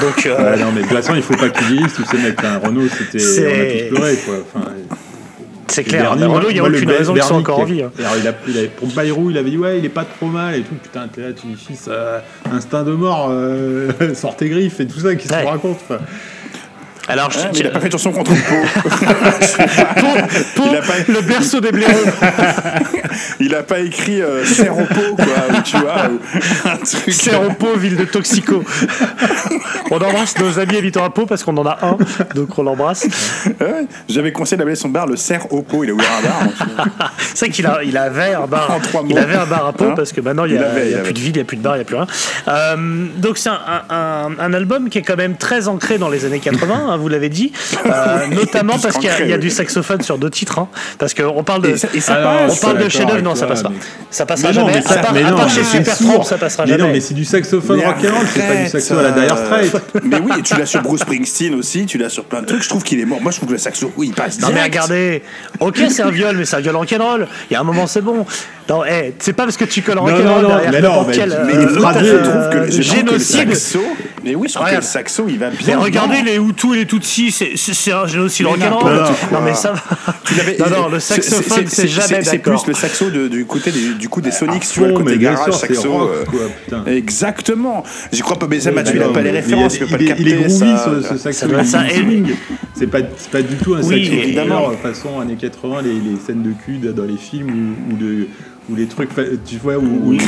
S3: Donc, euh,
S2: Ouais, non, mais de toute façon, il faut pas qu'il vieillisse, tous ces mecs. Renault, c'était.
S3: C'est-
S2: On a tous pleuré, quoi. Enfin,
S3: c'est clair. Il n'y a aucune raison soient
S2: Bernie
S3: encore
S2: qui
S3: en vie. hein.
S2: Alors, il a, il a- pour Bayrou, il avait dit Ouais, il est pas trop mal et tout. Putain, t'es là, tu dis Fils, euh, instinct de mort, euh, sors tes griffes et tout ça,
S3: Ouais.
S2: qu'on raconte enfin,
S3: Alors,
S1: mais il a pas fait de chanson contre Pau. Il a pas-
S3: le berceau des blaireaux.
S1: Il a pas écrit euh, Serre au pot, quoi, ou tu vois, ou un truc.
S3: Serre au pot, ville de Toxico. on embrasse nos amis habitant à Pau parce qu'on en a un, donc on l'embrasse.
S1: Ouais, J'avais conseillé d'appeler son bar le Serre au pot. Il a ouvert un bar.
S3: C'est vrai qu'il a, il avait un bar.
S1: En trois mots.
S3: il avait un bar à Pau
S1: Hein
S3: parce que maintenant il n'y
S1: Il
S3: a,
S1: avait,
S3: il y a
S1: il
S3: plus
S1: avait.
S3: de ville, il n'y a plus de bar, il n'y a plus rien. Euh, donc c'est un, un- un album qui est quand même très ancré dans les années 80, hein, vous l'avez dit, Euh, notamment parce qu'il y a, y du saxophone sur deux titres, hein, parce qu'on parle de.
S1: Et ça, et ça
S2: Ah non,
S1: passe.
S3: on parle de chef-d'œuvre, non, ça passe pas.
S2: mais-
S3: Ça passera
S2: Mais non,
S3: jamais.
S2: mais ça-
S3: à part,
S2: mais
S3: à
S2: non,
S3: part
S2: mais
S3: chez
S2: c'est
S3: Super. Tramp, ça passera
S2: Mais
S3: jamais.
S2: non, mais c'est du saxophone rock'n'roll, c'est pas du saxo à la Dire
S1: euh,
S2: Straits.
S1: Mais oui, tu l'as sur Bruce Springsteen aussi, tu l'as sur plein de trucs. Je trouve qu'il est mort. Moi, je trouve que le saxo, oui, il passe
S3: Non mais regardez, ok c'est un viol, mais c'est un viol rock'n'roll. Il y a un moment c'est bon. Non, hey, c'est pas parce que tu colles
S2: non,
S3: rock'n'roll
S2: non,
S3: derrière
S2: mais non, mais-
S3: quel
S2: mais
S3: euh,
S2: les phrases,
S1: je
S3: euh,
S1: trouve que, le- je trouve que le
S3: génocide.
S1: saxo, mais oui, je trouve que
S3: Regarde.
S1: le saxo, il va
S3: Mais
S1: bien.
S3: regardez
S1: dedans.
S3: les Hutus et les Tutsis, c'est- c'est c'est un génocide
S1: Mais
S3: rock'n'roll. Non
S1: quoi.
S3: mais ça va. Non non, le
S1: c'est-
S3: saxophone c'est jamais
S1: C'est
S3: d'accord.
S1: plus le saxo de- du côté des, du coup des Sonics, tu vois, le côté
S2: mais
S1: garage,
S2: c'est
S1: saxo. euh. Exactement. J'y crois pas, mais ça, il a pas les
S2: mais
S1: références, il peut pas le capter.
S2: Il est groovy, ce, saxo. C'est pas, c'est du tout un saxo
S3: évidemment.
S2: façon années 80, les, scènes de cul dans les films ou, de, ou les trucs, tu vois, où, où les,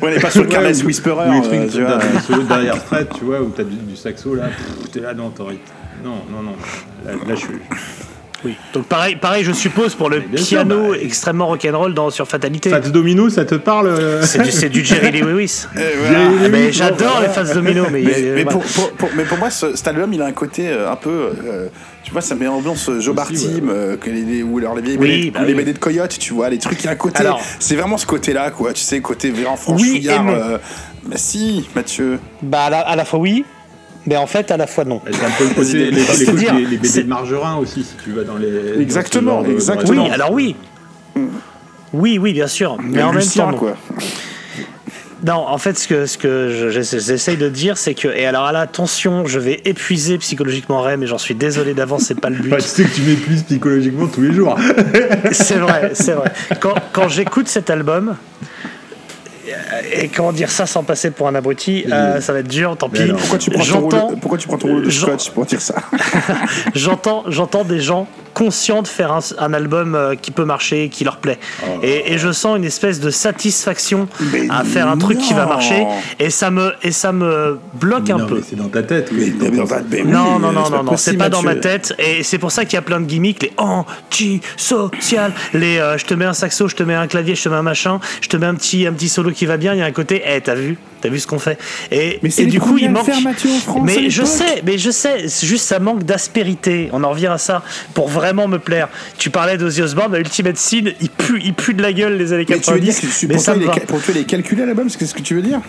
S1: Ouais, on n'est pas sur le
S2: Ouais,
S1: Careless
S2: ou-
S1: Whisperer.
S2: ou les trucs
S1: tu vois.
S2: le derrière Strait, tu vois, où t'as du, du saxo là, t'es là, non, t'aurais. Non, non, non. Là, là, je suis.
S3: Oui. Donc pareil, pareil, je suppose pour le
S2: bien sûr,
S3: piano
S2: bah,
S3: extrêmement rock'n'roll dans sur Fatalité.
S2: Fats Domino, ça te parle euh
S3: C'est du, Jerry Lee Lewis.
S2: Jerry
S1: voilà.
S3: Ah, mais j'adore les phases domino, mais,
S1: Mais,
S3: euh,
S1: mais pour, pour- pour- mais pour moi, ce- cet album, il a un côté euh, un peu. euh, tu vois, ça met ambiance Joe Bartim,
S2: ouais.
S1: euh, ou alors les vieilles
S3: Oui,
S1: BD,
S3: bah
S1: ou les
S3: oui.
S1: BD de Coyote, tu vois, les trucs, il y a un côté.
S3: Alors-
S1: c'est vraiment ce côté-là, quoi. Tu sais, côté vraiment
S3: Oui et
S1: franchouillard. euh, bah si, Mathieu.
S3: Bah à la, à la fois oui, mais en fait à la fois non.
S2: C'est un peu le les, les, les, les BD de Margerin aussi, si tu vas dans les.
S1: Exactement,
S2: dans
S1: exactement.
S3: Oui, alors oui. Oui, oui, bien sûr. Mais en même temps, non.
S1: quoi.
S3: Non, en fait, ce que, ce que je- j'essa- j'essaye de dire, c'est que. Et alors, là, attention, je vais épuiser psychologiquement Ray, mais j'en suis désolé d'avance, c'est pas le but.
S2: Bah, tu sais que tu m'épuises psychologiquement tous les jours.
S3: C'est vrai, c'est vrai. Quand, quand j'écoute cet album, et comment dire ça sans passer pour un abruti, euh, ça va être dur, tant pis.
S1: Pourquoi tu prends ton rouleau, pourquoi tu prends ton rouleau de scotch pour dire ça?
S3: J'entends, j'entends des gens conscients de faire un, un album euh, qui peut marcher, qui leur plaît. Et, et je sens une espèce de satisfaction
S1: Mais
S3: à faire un truc qui va marcher, et ça me, et ça me bloque un peu.
S2: c'est dans ta tête. Oui,
S1: Mais
S2: dans
S1: dans
S2: ton-
S1: ta- mais oui,
S3: Non, non, non,
S1: c'est
S3: non, non, c'est pas dans ma tête. Et c'est pour ça qu'il y a plein de gimmicks, les anti-social, les euh, je te mets un saxo, je te mets un clavier, je te mets un machin, je te mets un petit, un petit solo qui va bien. Il y a un côté, eh, t'as vu, t'as vu ce qu'on fait. Et,
S1: Mais c'est
S3: et du coup, il manque.
S1: faire, Mathieu, en France, à
S3: mais je sais, mais je sais, c'est juste ça manque d'aspérité. On en revient à ça pour vraiment me plaire. Tu parlais d'Ozzy Osbourne, bah, Ultimate Sin, il pue, il pue de la gueule les années
S1: Mais tu veux
S3: 90.
S1: dire
S3: mais
S1: pour,
S3: ça
S1: toi, il est, pour toi, il est calculé à l'album C'est ce que tu veux dire?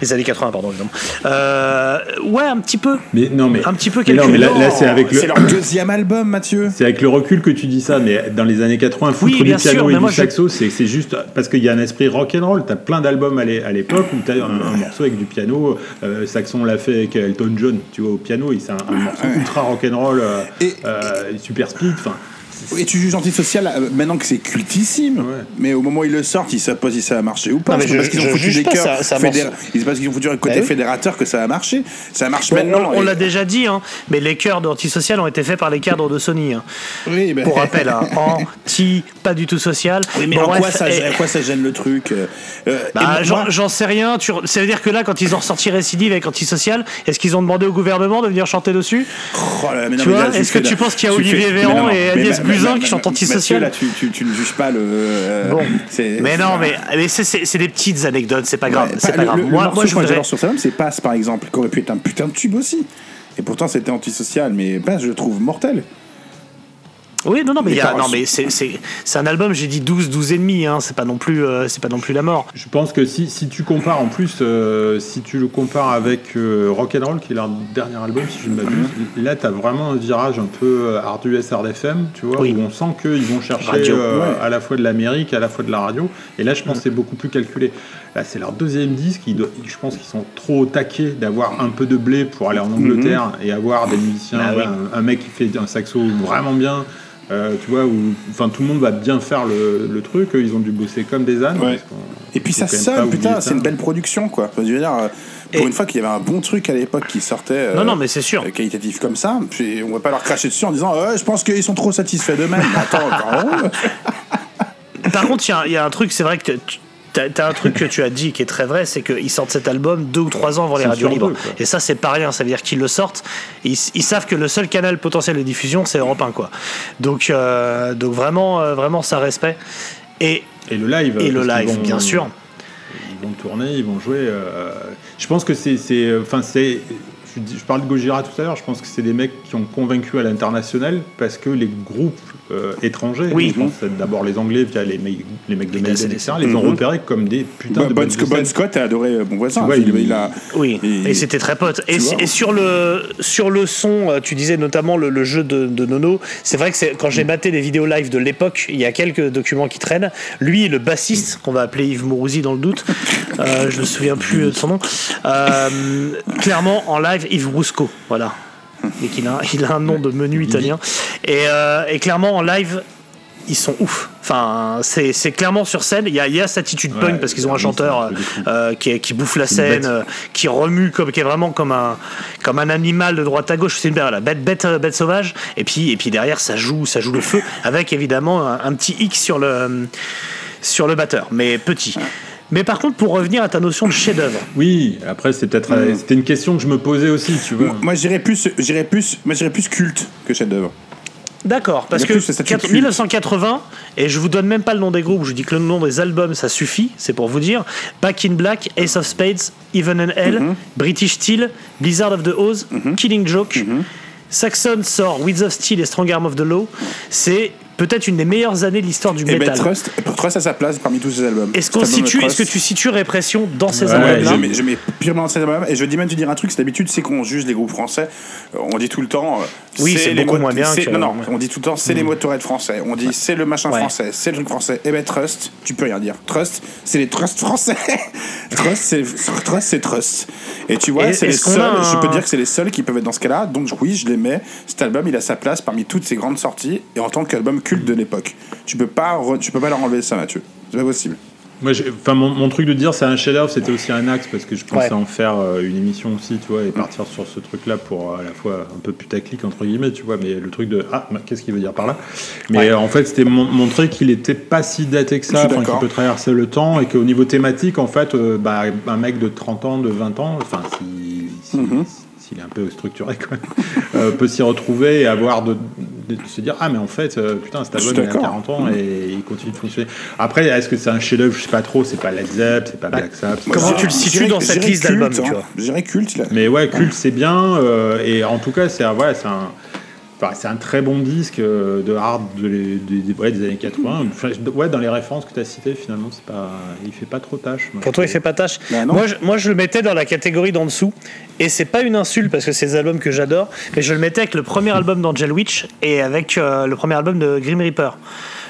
S3: Les années 80, pardon, évidemment. Euh, ouais, un petit peu.
S2: Mais non, mais.
S3: Un petit peu
S2: mais non, mais là, c'est avec le.
S1: C'est leur deuxième album, Mathieu.
S2: C'est avec le recul que tu dis ça, mais dans les années 80, foutre
S3: Oui,
S2: du piano
S3: sûr,
S2: et du
S3: je-
S2: saxo, c'est juste parce qu'il y a un esprit rock'n'roll. T'as plein d'albums à l'é- à l'époque où t'as un, un morceau avec du piano. Euh, Saxon l'a fait avec Elton John, tu vois, au piano. et C'est un, un morceau ultra rock'n'roll, euh,
S1: Et-
S2: euh, super speed. Enfin,
S1: Et tu juges antisocial euh, maintenant que c'est cultissime.
S2: Ouais.
S1: Mais au moment où ils le sortent, ils savent pas si ça a marché ou pas.
S3: Non, mais
S1: C'est
S3: je-
S1: parce qu'ils ont foutu des
S3: pas,
S1: cœurs. C'est parce qu'ils ont foutu un côté
S3: Bah oui.
S1: fédérateur que ça a marché. Ça marche
S3: Bon,
S1: maintenant.
S3: on on
S1: et-
S3: l'a déjà dit, hein, mais les cœurs d'antisocial ont été faits par les cadres de Sony. hein.
S1: Oui, ben-
S3: Pour rappel, hein, anti, pas du tout social.
S1: Oui, mais
S3: Bon,
S1: en, quoi ça,
S3: et-
S1: en quoi ça gêne le truc euh, euh,
S3: bah,
S1: moi-
S3: j'en
S1: moi-
S3: sais rien. Tu, ça veut dire que là, quand ils ont ressorti Récidive avec Antisocial, est-ce qu'ils ont demandé au gouvernement de venir chanter dessus?
S1: Oh
S3: est-ce que tu penses qu'il y a Olivier Véran et Agnès qui chantent Antisocial
S1: là, tu, tu, tu ne juges pas le. euh,
S3: Bon. Mais non, mais, mais c'est- des petites anecdotes, c'est pas grave.
S1: Ouais,
S3: c'est
S1: pas-
S3: pas
S1: le-
S3: grave.
S1: le- le
S3: moi, moi, je
S1: que moi,
S3: voudrais.
S1: j'adore sur cet album, c'est Passe par exemple, qui aurait pu être un putain de tube aussi. Et pourtant, c'était antisocial, mais Passe, je le trouve mortel.
S3: Oui, non, non, mais, a- non, c'est un album, j'ai dit 12, 12 et demi, hein, c'est pas, non plus, euh, c'est pas non plus la mort.
S2: je pense que si, si tu compares en plus, euh, si tu le compares avec euh, Rock'n'Roll, qui est leur dernier album, si je ne m'abuse,
S3: Mhm.
S2: là, tu as vraiment un virage un peu euh, hard US, hard FM, tu vois,
S3: Oui.
S2: où on sent qu'ils vont chercher
S3: Radio,
S2: euh,
S1: ouais.
S2: à la fois de l'Amérique, à la fois de la radio. Et là, je
S3: Mhm.
S2: pense que c'est beaucoup plus calculé. Là, c'est leur deuxième disque. ils doivent- je pense qu'ils sont trop au taquet d'avoir un peu de blé pour aller en Angleterre et avoir des musiciens,
S3: Bah
S2: ouais,
S3: oui.
S2: un, un mec qui fait un saxo vraiment bien. Euh, tu vois, où enfin tout le monde va bien faire le, le truc, eux, ils ont dû bosser comme des ânes.
S1: Ouais. Et puis ça sonne, putain, c'est une belle production, quoi. Je veux dire, euh, pour
S3: Et-
S1: une fois qu'il y avait un bon truc à l'époque qui sortait. euh,
S3: Non, non, mais c'est sûr.
S1: euh, qualitatif comme ça, puis on va pas leur cracher dessus en disant je pense qu'ils sont trop satisfaits d'eux-mêmes. Mais Attends.
S3: Par contre, il y a- il y, a un truc, c'est vrai que tu as, un truc que tu as dit qui est très vrai, c'est qu'ils sortent cet album deux ou trois ans avant les radios libres.
S2: quoi.
S3: Et ça, c'est pas rien. Ça veut dire qu'ils le sortent. Ils, ils savent que le seul canal potentiel de diffusion, c'est Europe 1, quoi. Donc, euh, donc vraiment, euh, vraiment, ça respect. Et,
S2: Et le live.
S3: et le live,
S2: vont-
S3: bien sûr.
S2: Ils vont tourner, ils vont jouer. euh, je pense que c'est. c'est- Enfin, c'est. Je, dis- je parle de Gojira tout à l'heure, je pense que c'est des mecs qui ont convaincu à l'international parce que les groupes euh, étrangers,
S3: Oui.
S2: je pense que c'est d'abord les Anglais via les, mecs- les mecs de
S3: Les
S2: Maiden, etc., les ont
S1: Mhm.
S2: repérés comme des putains
S1: Bon,
S2: de
S1: bon,
S2: de
S1: Bon. Scott a adoré euh, Bon Voisin.
S2: Tu vois,
S1: il,
S2: il-
S1: il a,
S3: Oui,
S1: Et-
S3: et c'était très pote. Et,
S1: Tu vois.
S3: et sur, le, sur le son, euh, tu disais notamment le, le jeu de, de Nono, c'est vrai que quand j'ai maté les vidéos live de l'époque, il y a quelques documents qui traînent. Lui, le bassiste, qu'on va appeler Yves Mourouzi dans le doute, euh, je me souviens plus de son nom, euh, clairement en live, Yves Rousco, voilà. Et qu'il a, il a un nom de menu italien. Et, euh, et clairement en live, ils sont ouf. Enfin, c'est clairement sur scène. Il y a, il y a cette attitude
S2: Ouais,
S3: punk parce qu'ils ont un chanteur
S2: fous.
S3: euh, qui, bouffe la scène, euh, qui remue comme, qui est vraiment comme un, comme un animal de droite à gauche. C'est une bête, bête, bête, euh, bête sauvage. Et puis, et puis derrière, ça joue, ça joue le feu avec évidemment un, un petit X sur le, sur le batteur, mais petit. Mais par contre, pour revenir à ta notion de chef-d'œuvre,
S2: Oui, après, c'est peut-être. euh, C'était une question que je me posais aussi, tu vois.
S1: Moi, j'irais plus, j'irais plus, moi, j'irais plus culte que chef-d'œuvre.
S3: D'accord, parce que
S1: plus ce statut
S3: quatre-
S1: culte.
S3: 1980, et je vous donne même pas le nom des groupes, je vous dis que le nom des albums, ça suffit, c'est pour vous dire. Back in Black, Ace of Spades, Even and Hell,
S1: Mhm.
S3: British Steel, Blizzard of the Oz, Killing Joke. Saxon sort Winds of Steel et Strong Arm of the Law. C'est peut-être une des meilleures années de l'histoire du
S1: Et ben
S3: métal.
S1: Trust, Trust a sa place parmi tous ces albums.
S3: Est-ce qu'on situe, que
S1: Trust-
S3: tu situes Répression dans ces
S2: Ouais,
S3: albums-là
S1: je mets, je mets purement dans cet album. Et je dis même te dire un truc, c'est d'habitude, c'est qu'on juge les groupes français. Euh, On dit tout le temps. euh,
S3: Oui, c'est
S1: les
S3: beaucoup moins bien que-
S1: Non, non, on dit tout le temps, c'est les motorettes français. On dit c'est le machin
S3: Ouais.
S1: français, c'est le truc français. Et ben Trust, tu peux rien dire. Trust, c'est les trusts français. Trust, c'est Trust, c'est Trust. Et tu vois, c'est les seuls.
S3: un-
S1: Je peux dire que c'est les seuls qui peuvent être dans ce cas-là. Donc oui, je les mets. Cet album, il a sa place parmi toutes ces grandes sorties et en tant qu'album culte de l'époque. Tu peux pas, re- tu peux pas leur enlever ça, Mathieu. C'est pas possible.
S2: Moi, j'ai- enfin, mon, mon truc de dire c'est un chef-d'œuvre, c'était aussi un axe parce que je pensais
S3: Ouais.
S2: en faire euh, une émission aussi, tu vois, et partir sur ce truc-là pour euh, à la fois un peu putaclic entre guillemets, tu vois, mais le truc de ah, bah, qu'est-ce qu'il veut dire par là? Mais
S3: Ouais.
S2: euh, en fait, c'était mon- montrer qu'il était pas si daté que ça, qu'il peut traverser le temps et qu'au niveau thématique, en fait, euh, bah, un mec de 30 ans, de 20 ans, enfin, si- si-
S1: Mhm.
S2: S'il est un peu structuré quand même, euh, peut s'y retrouver et avoir de, de se dire ah mais en fait euh, putain cet album il a
S1: d'accord.
S2: 40 ans et il continue de fonctionner. Après est-ce que c'est un chef-d'œuvre je sais pas trop, c'est pas Led Zepp, c'est pas Black Sabbath. c'est
S3: Comment tu le situes
S1: J'irais-
S3: dans cette
S1: j'irais
S3: liste d'albums,
S1: culte,
S3: tu
S1: hein.
S3: vois
S1: Je dirais culte, là.
S2: Mais ouais, culte c'est bien euh, et en tout cas c'est un voilà, c'est un enfin, c'est un très bon disque euh, de hard de les- des, des- ouais, des années 80. Enfin, je- ouais, dans les références que tu as citées, finalement, c'est pas, il fait pas trop tâche. moi,
S3: Pour toi, il fait pas tâche.
S1: Bah
S3: moi, je, moi, je le mettais dans la catégorie d'en dessous. Et c'est pas une insulte parce que c'est des albums que j'adore. Mais je le mettais avec le premier album d'Angel Witch et avec euh, le premier album de Grim Reaper.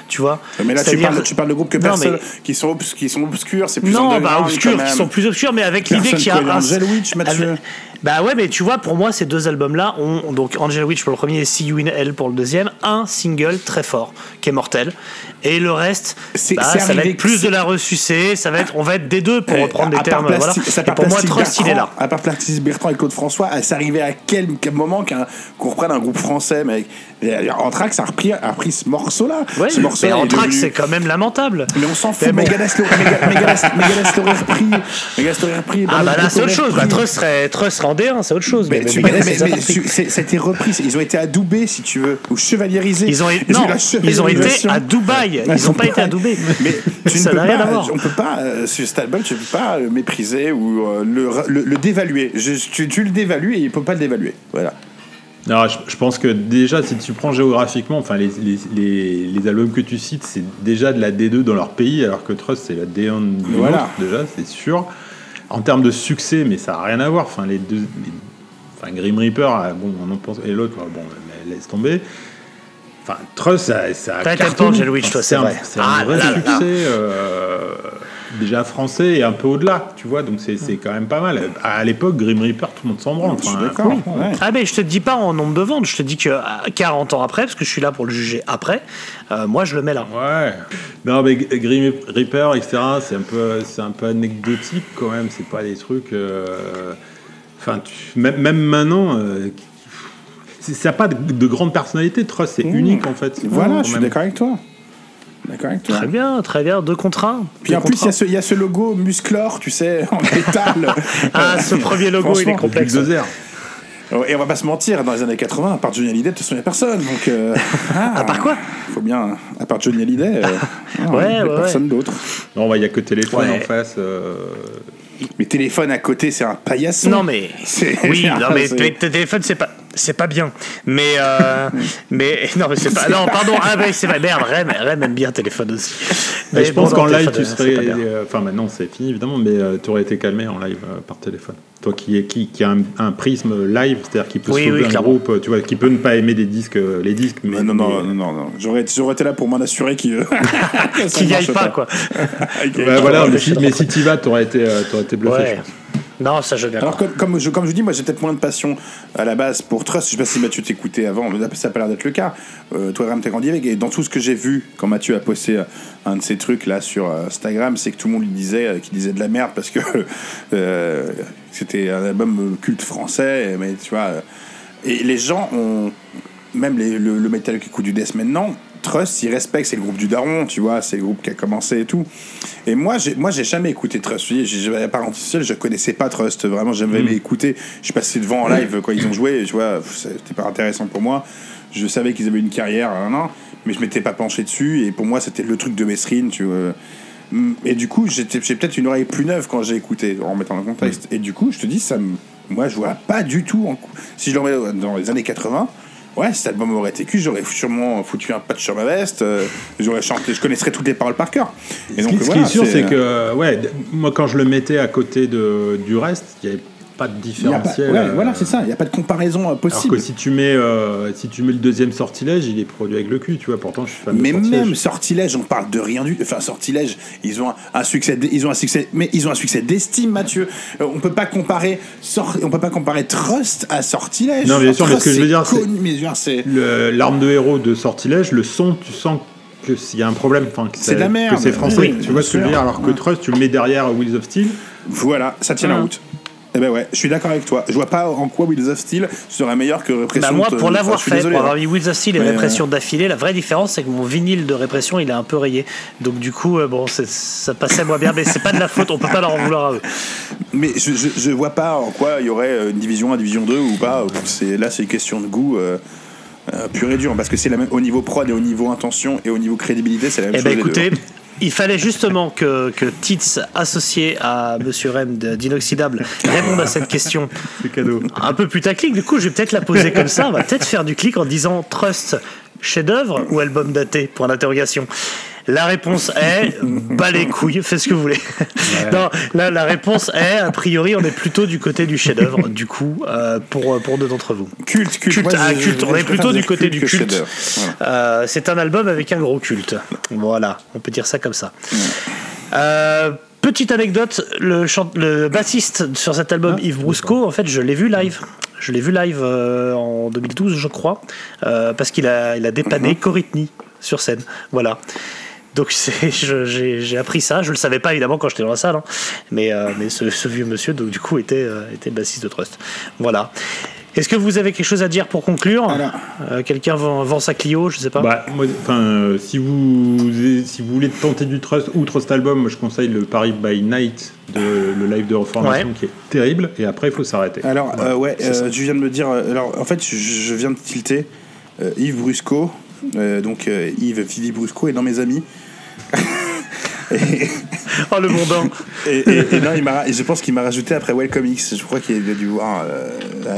S3: Tu vois?
S1: Mais là, tu
S3: C'est-à-dire-
S1: parles, tu parles de groupes que
S3: Non,
S1: personne,
S3: mais-
S1: qui, sont obs- qui sont obscurs, c'est plus
S3: Non, bah obscurs, qui sont plus obscurs, mais avec l'idée qu'il y a un.
S1: Angel Witch, Mathieu.
S3: avec- Bah ouais, mais tu vois, pour moi, ces deux albums-là ont donc Angel Witch pour le premier et See You in Hell pour le deuxième, un single très fort qui est mortel, et le reste,
S1: C'est-
S3: bah, ça va être plus de la ressucée, ça va être, on va être des deux pour
S1: Eh,
S3: reprendre des termes. Voilà.
S1: Ça
S3: Et pour moi, Trust, il est là.
S1: À part Plastic Bertrand et Claude François, c'est arrivé à quel, quel moment qu'on reprenne un groupe français, mec? Et Anthrax a repris, a repris ce morceau-là.
S3: Ouais,
S1: ce morceau
S3: mais Anthrax, c'est quand même lamentable.
S1: Mais on s'en fout,
S3: Mais bon.
S1: Megadeth l'aurait repris. Megadeth l'aurait repris.
S3: Ah bah
S1: le
S3: là, c'est autre
S1: groupe,
S3: chose. Bah. Trust serait, En D1, c'est autre chose.
S1: Mais,
S3: Mais, mais
S1: mais- été repris, ils ont été adoubés si tu veux, ou chevaliérisés.
S3: Ils ont,
S1: Ils
S3: non, ils ont été à Dubaï. Ils n'ont pas été Dubaï.
S1: Mais tu
S3: Ça
S1: ne
S3: n'a rien
S1: pas,
S3: à voir.
S1: on peut pas, euh, sur cet album, tu ne peux pas le mépriser ou euh, le, le, le dévaluer. Je- tu, tu le dévalues et il ne peut pas le dévaluer. Voilà.
S2: Alors, je, je pense que déjà, si tu prends géographiquement, enfin, les, les, les, les albums que tu cites, c'est déjà de la D2 dans leur pays, alors que Trust, c'est la D1 de
S1: Voilà.
S2: déjà, c'est sûr. En termes de succès, mais ça n'a rien à voir. Enfin, les deux. les- enfin, Grim Reaper, ah, bon, on en pense. Et l'autre, bon, mais laisse tomber. Enfin, Trust, ça, ça a
S3: T'as été
S2: cartonné.
S3: pas Witch,
S2: Enfin,
S3: toi, c'est
S2: un-
S3: vrai.
S2: C'est un
S3: Ah
S2: vrai
S3: là là.
S2: succès. euh, déjà français et un peu au-delà, tu vois, donc c'est c'est quand même pas mal. À l'époque, Grim Reaper, tout le monde s'en branle.
S1: Je suis
S2: Enfin,
S1: d'accord.
S2: franchement,
S1: ouais.
S3: Ah mais je te dis pas en nombre de ventes, je te dis que à 40 ans après, parce que je suis là pour le juger après, euh, moi je le mets là.
S2: Ouais. Non, mais Grim Reaper, etc., c'est un peu, c'est un peu anecdotique quand même. C'est pas des trucs. euh, Enfin, tu- même, même maintenant, euh, c'est- ça n'a pas de, de grande personnalité. Trust, c'est
S1: Mmh.
S2: unique en fait.
S1: Voilà, je suis d'accord avec toi.
S3: Très bien, très bien, deux contre un.
S1: Puis
S3: Deux
S1: en plus, il y, a ce- il y a ce logo musclor, tu sais, en métal.
S3: Ah, ce premier logo, il est complexe.
S1: Et on va pas se mentir, dans les années 80, à part Johnny Hallyday, de toute façon, il n'y a personne. Donc, euh,
S3: À part quoi?
S1: Faut bien, à part Johnny Hallyday, euh, non,
S3: Ouais,
S1: personne d'autre.
S2: Non, il n'y a que téléphone
S3: Ouais.
S2: en face. euh,
S1: Mais téléphone à côté, c'est un paillasson.
S3: Non mais oui, non mais téléphone c'est pas c'est pas bien. Mais euh, mais non mais c'est pas non pardon ah ouais c'est pas merde Rem, Rem aime bien téléphone aussi.
S2: Mais je pense qu'en live, tu serais.
S3: pas
S2: euh, Enfin, maintenant, c'est fini évidemment, mais tu aurais été calmé en live euh, par téléphone. Toi qui, est, qui, qui a un, un prisme live, c'est-à-dire qui peut
S3: Oui,
S2: sauver
S3: oui,
S2: un
S3: clairement.
S2: groupe, euh, tu vois, qui peut ne pas aimer des disques, euh, les disques, mais.
S1: Mais non, non,
S2: mais-
S1: non, non, non. J'aurais, j'aurais été là pour m'en assurer qu'il
S3: Qui gagne pas quoi.
S2: Ouais, voilà, mais si, mais si tu vas, t'aurais été, euh, t'aurais été bluffé.
S3: Ouais.
S2: je pense.
S3: Non ça je.
S1: Alors, comme, comme, je, comme je vous dis, moi j'ai peut-être moins de passion à la base pour Trust. Je sais pas si Mathieu t'écoutait avant, mais ça n'a pas l'air d'être le cas. Euh, toi, Ram, t'as grandi avec. Et dans tout ce que j'ai vu, quand Mathieu a posté euh, un de ces trucs là sur euh, Instagram, c'est que tout le monde lui disait euh, qu'il disait de la merde parce que euh, c'était un album culte français. Mais tu vois. et les gens ont. Même les- le, le métal qui écoute du death maintenant, Trust, ils respectent, c'est le groupe du Daron, tu vois, c'est le groupe qui a commencé et tout. Et moi, j'ai, moi, j'ai jamais écouté Trust. J'ai, part Antisocial, je connaissais pas Trust. Vraiment, j'avais aimé écouter. Je suis passé devant en live quand ils ont joué. Tu vois, c'était pas intéressant pour moi. je savais qu'ils avaient une carrière, hein, non, mais je m'étais pas penché dessus. Et pour moi, c'était le truc de Mesrine, tu vois. Et du coup, j'étais- j'ai peut-être une oreille plus neuve quand j'ai écouté, en mettant le contexte. Et du coup, je te dis, ça me- moi, je vois pas du tout. En... Si je le remets dans les années 80, ouais, cet album aurait été cul, j'aurais sûrement foutu un patch sur ma veste, euh, j'aurais chanté, je connaisserais toutes les paroles par cœur. Et
S2: Ce
S1: donc,
S2: qui, ce qui est sûr, c'est
S1: euh,
S2: que, ouais, moi, quand je le mettais à côté de, du reste, il n'y avait pas de
S1: pas-
S2: différentiel.
S1: ouais,
S2: euh,
S1: voilà, c'est ça, il n'y a pas de comparaison euh,
S2: Alors
S1: possible.
S2: que si tu mets, euh, si tu mets le deuxième sortilège, il est produit avec le cul, tu vois. Pourtant, je suis fan de
S1: Mais
S2: sortilège.
S1: même sortilège, on parle de rien du. Enfin, sortilège, ils ont un, un succès, ils ont un succès, mais ils ont un succès d'estime, Mathieu. Euh, on peut pas comparer, on peut pas comparer Trust à sortilège.
S2: Non, bien sûr, mais ce que je veux dire, c'est- L'arme de héros de sortilège, le son, tu sens que s'il y a un problème, enfin, que
S1: C'est de la
S2: que
S1: merde.
S2: c'est français.
S1: Oui,
S2: tu vois ce que je veux dire. Alors que Trust, tu le mets derrière Wheels of Steel.
S1: Voilà, ça tient la route. Eh ben ouais, je suis d'accord avec toi. Je vois pas en quoi Wheels of Steel serait meilleur que Répression.
S3: Bah moi, pour l'avoir fait,
S1: désolé,
S3: pour avoir
S1: hein.
S3: mis Wheels of Steel et
S1: Mais,
S3: Répression d'affilée, la vraie différence, c'est que mon vinyle de Répression, il est un peu rayé. Donc du coup, euh, bon, ça passait moins bien, mais c'est pas de la faute, on peut pas leur en vouloir à eux.
S1: Mais je, je, je vois pas en quoi il y aurait euh, une division 1, division 2 ou pas. C'est, là, c'est une question de goût euh, euh, pur et dur. Parce que c'est la même au niveau prod et au niveau intention et au niveau crédibilité, c'est la même
S3: Eh
S1: chose.
S3: ben
S1: deux.
S3: écoutez, il fallait justement que, que Tits, associé à Monsieur Rem d'Inoxydable, réponde à cette question
S2: C'est cadeau.
S3: un peu putaclic. Du coup, je vais peut-être la poser comme ça. On va peut-être faire du clic en disant Trust, chef-d'œuvre ou album daté Point d'interrogation. La réponse est bas les couilles, fais ce que vous voulez. non, là, la réponse est a priori, on est plutôt du côté du chef-d'œuvre. Du coup, euh, pour pour deux d'entre vous.
S1: Culte, culte.
S3: Culte, ah, culte. On est plutôt du côté du culte.
S1: Voilà.
S3: Euh, c'est un album avec un gros culte. Voilà, on peut dire ça comme ça. Euh, petite anecdote, le, le bassiste sur cet album,
S1: Ah,
S3: Yves Brusco, en fait, je l'ai vu live. Je l'ai vu live euh, en 2012, je crois, euh, parce qu'il a, il a dépanné
S1: Mhm.
S3: Coritney sur scène. Voilà. Donc j'ai appris ça. Je le savais pas évidemment quand j'étais dans la salle, hein. mais, euh, mais ce, ce vieux monsieur, donc du coup, était, euh, était bassiste de Trust. Voilà. Est-ce que vous avez quelque chose à dire pour conclure?
S1: Alors.
S3: Euh, Quelqu'un vend, vend sa Clio, je sais pas.
S2: Bah, moi, euh, si vous si vous voulez tenter du Trust ou Trust Album, moi, je conseille le Paris by Night de le live de reformation
S3: Ouais.
S2: qui est terrible. Et après, il faut s'arrêter.
S1: Alors, euh, ouais, euh, tu viens de me dire. Alors, en fait, je, je viens de tilter euh, Yves Brusco. euh, donc, euh, Yves Vivi Brusco est dans mes amis. et,
S3: Oh le bourdon
S1: et, et- et non, il m'a- et je pense qu'il m'a rajouté après Welcome X. Je crois qu'il a dû voir euh,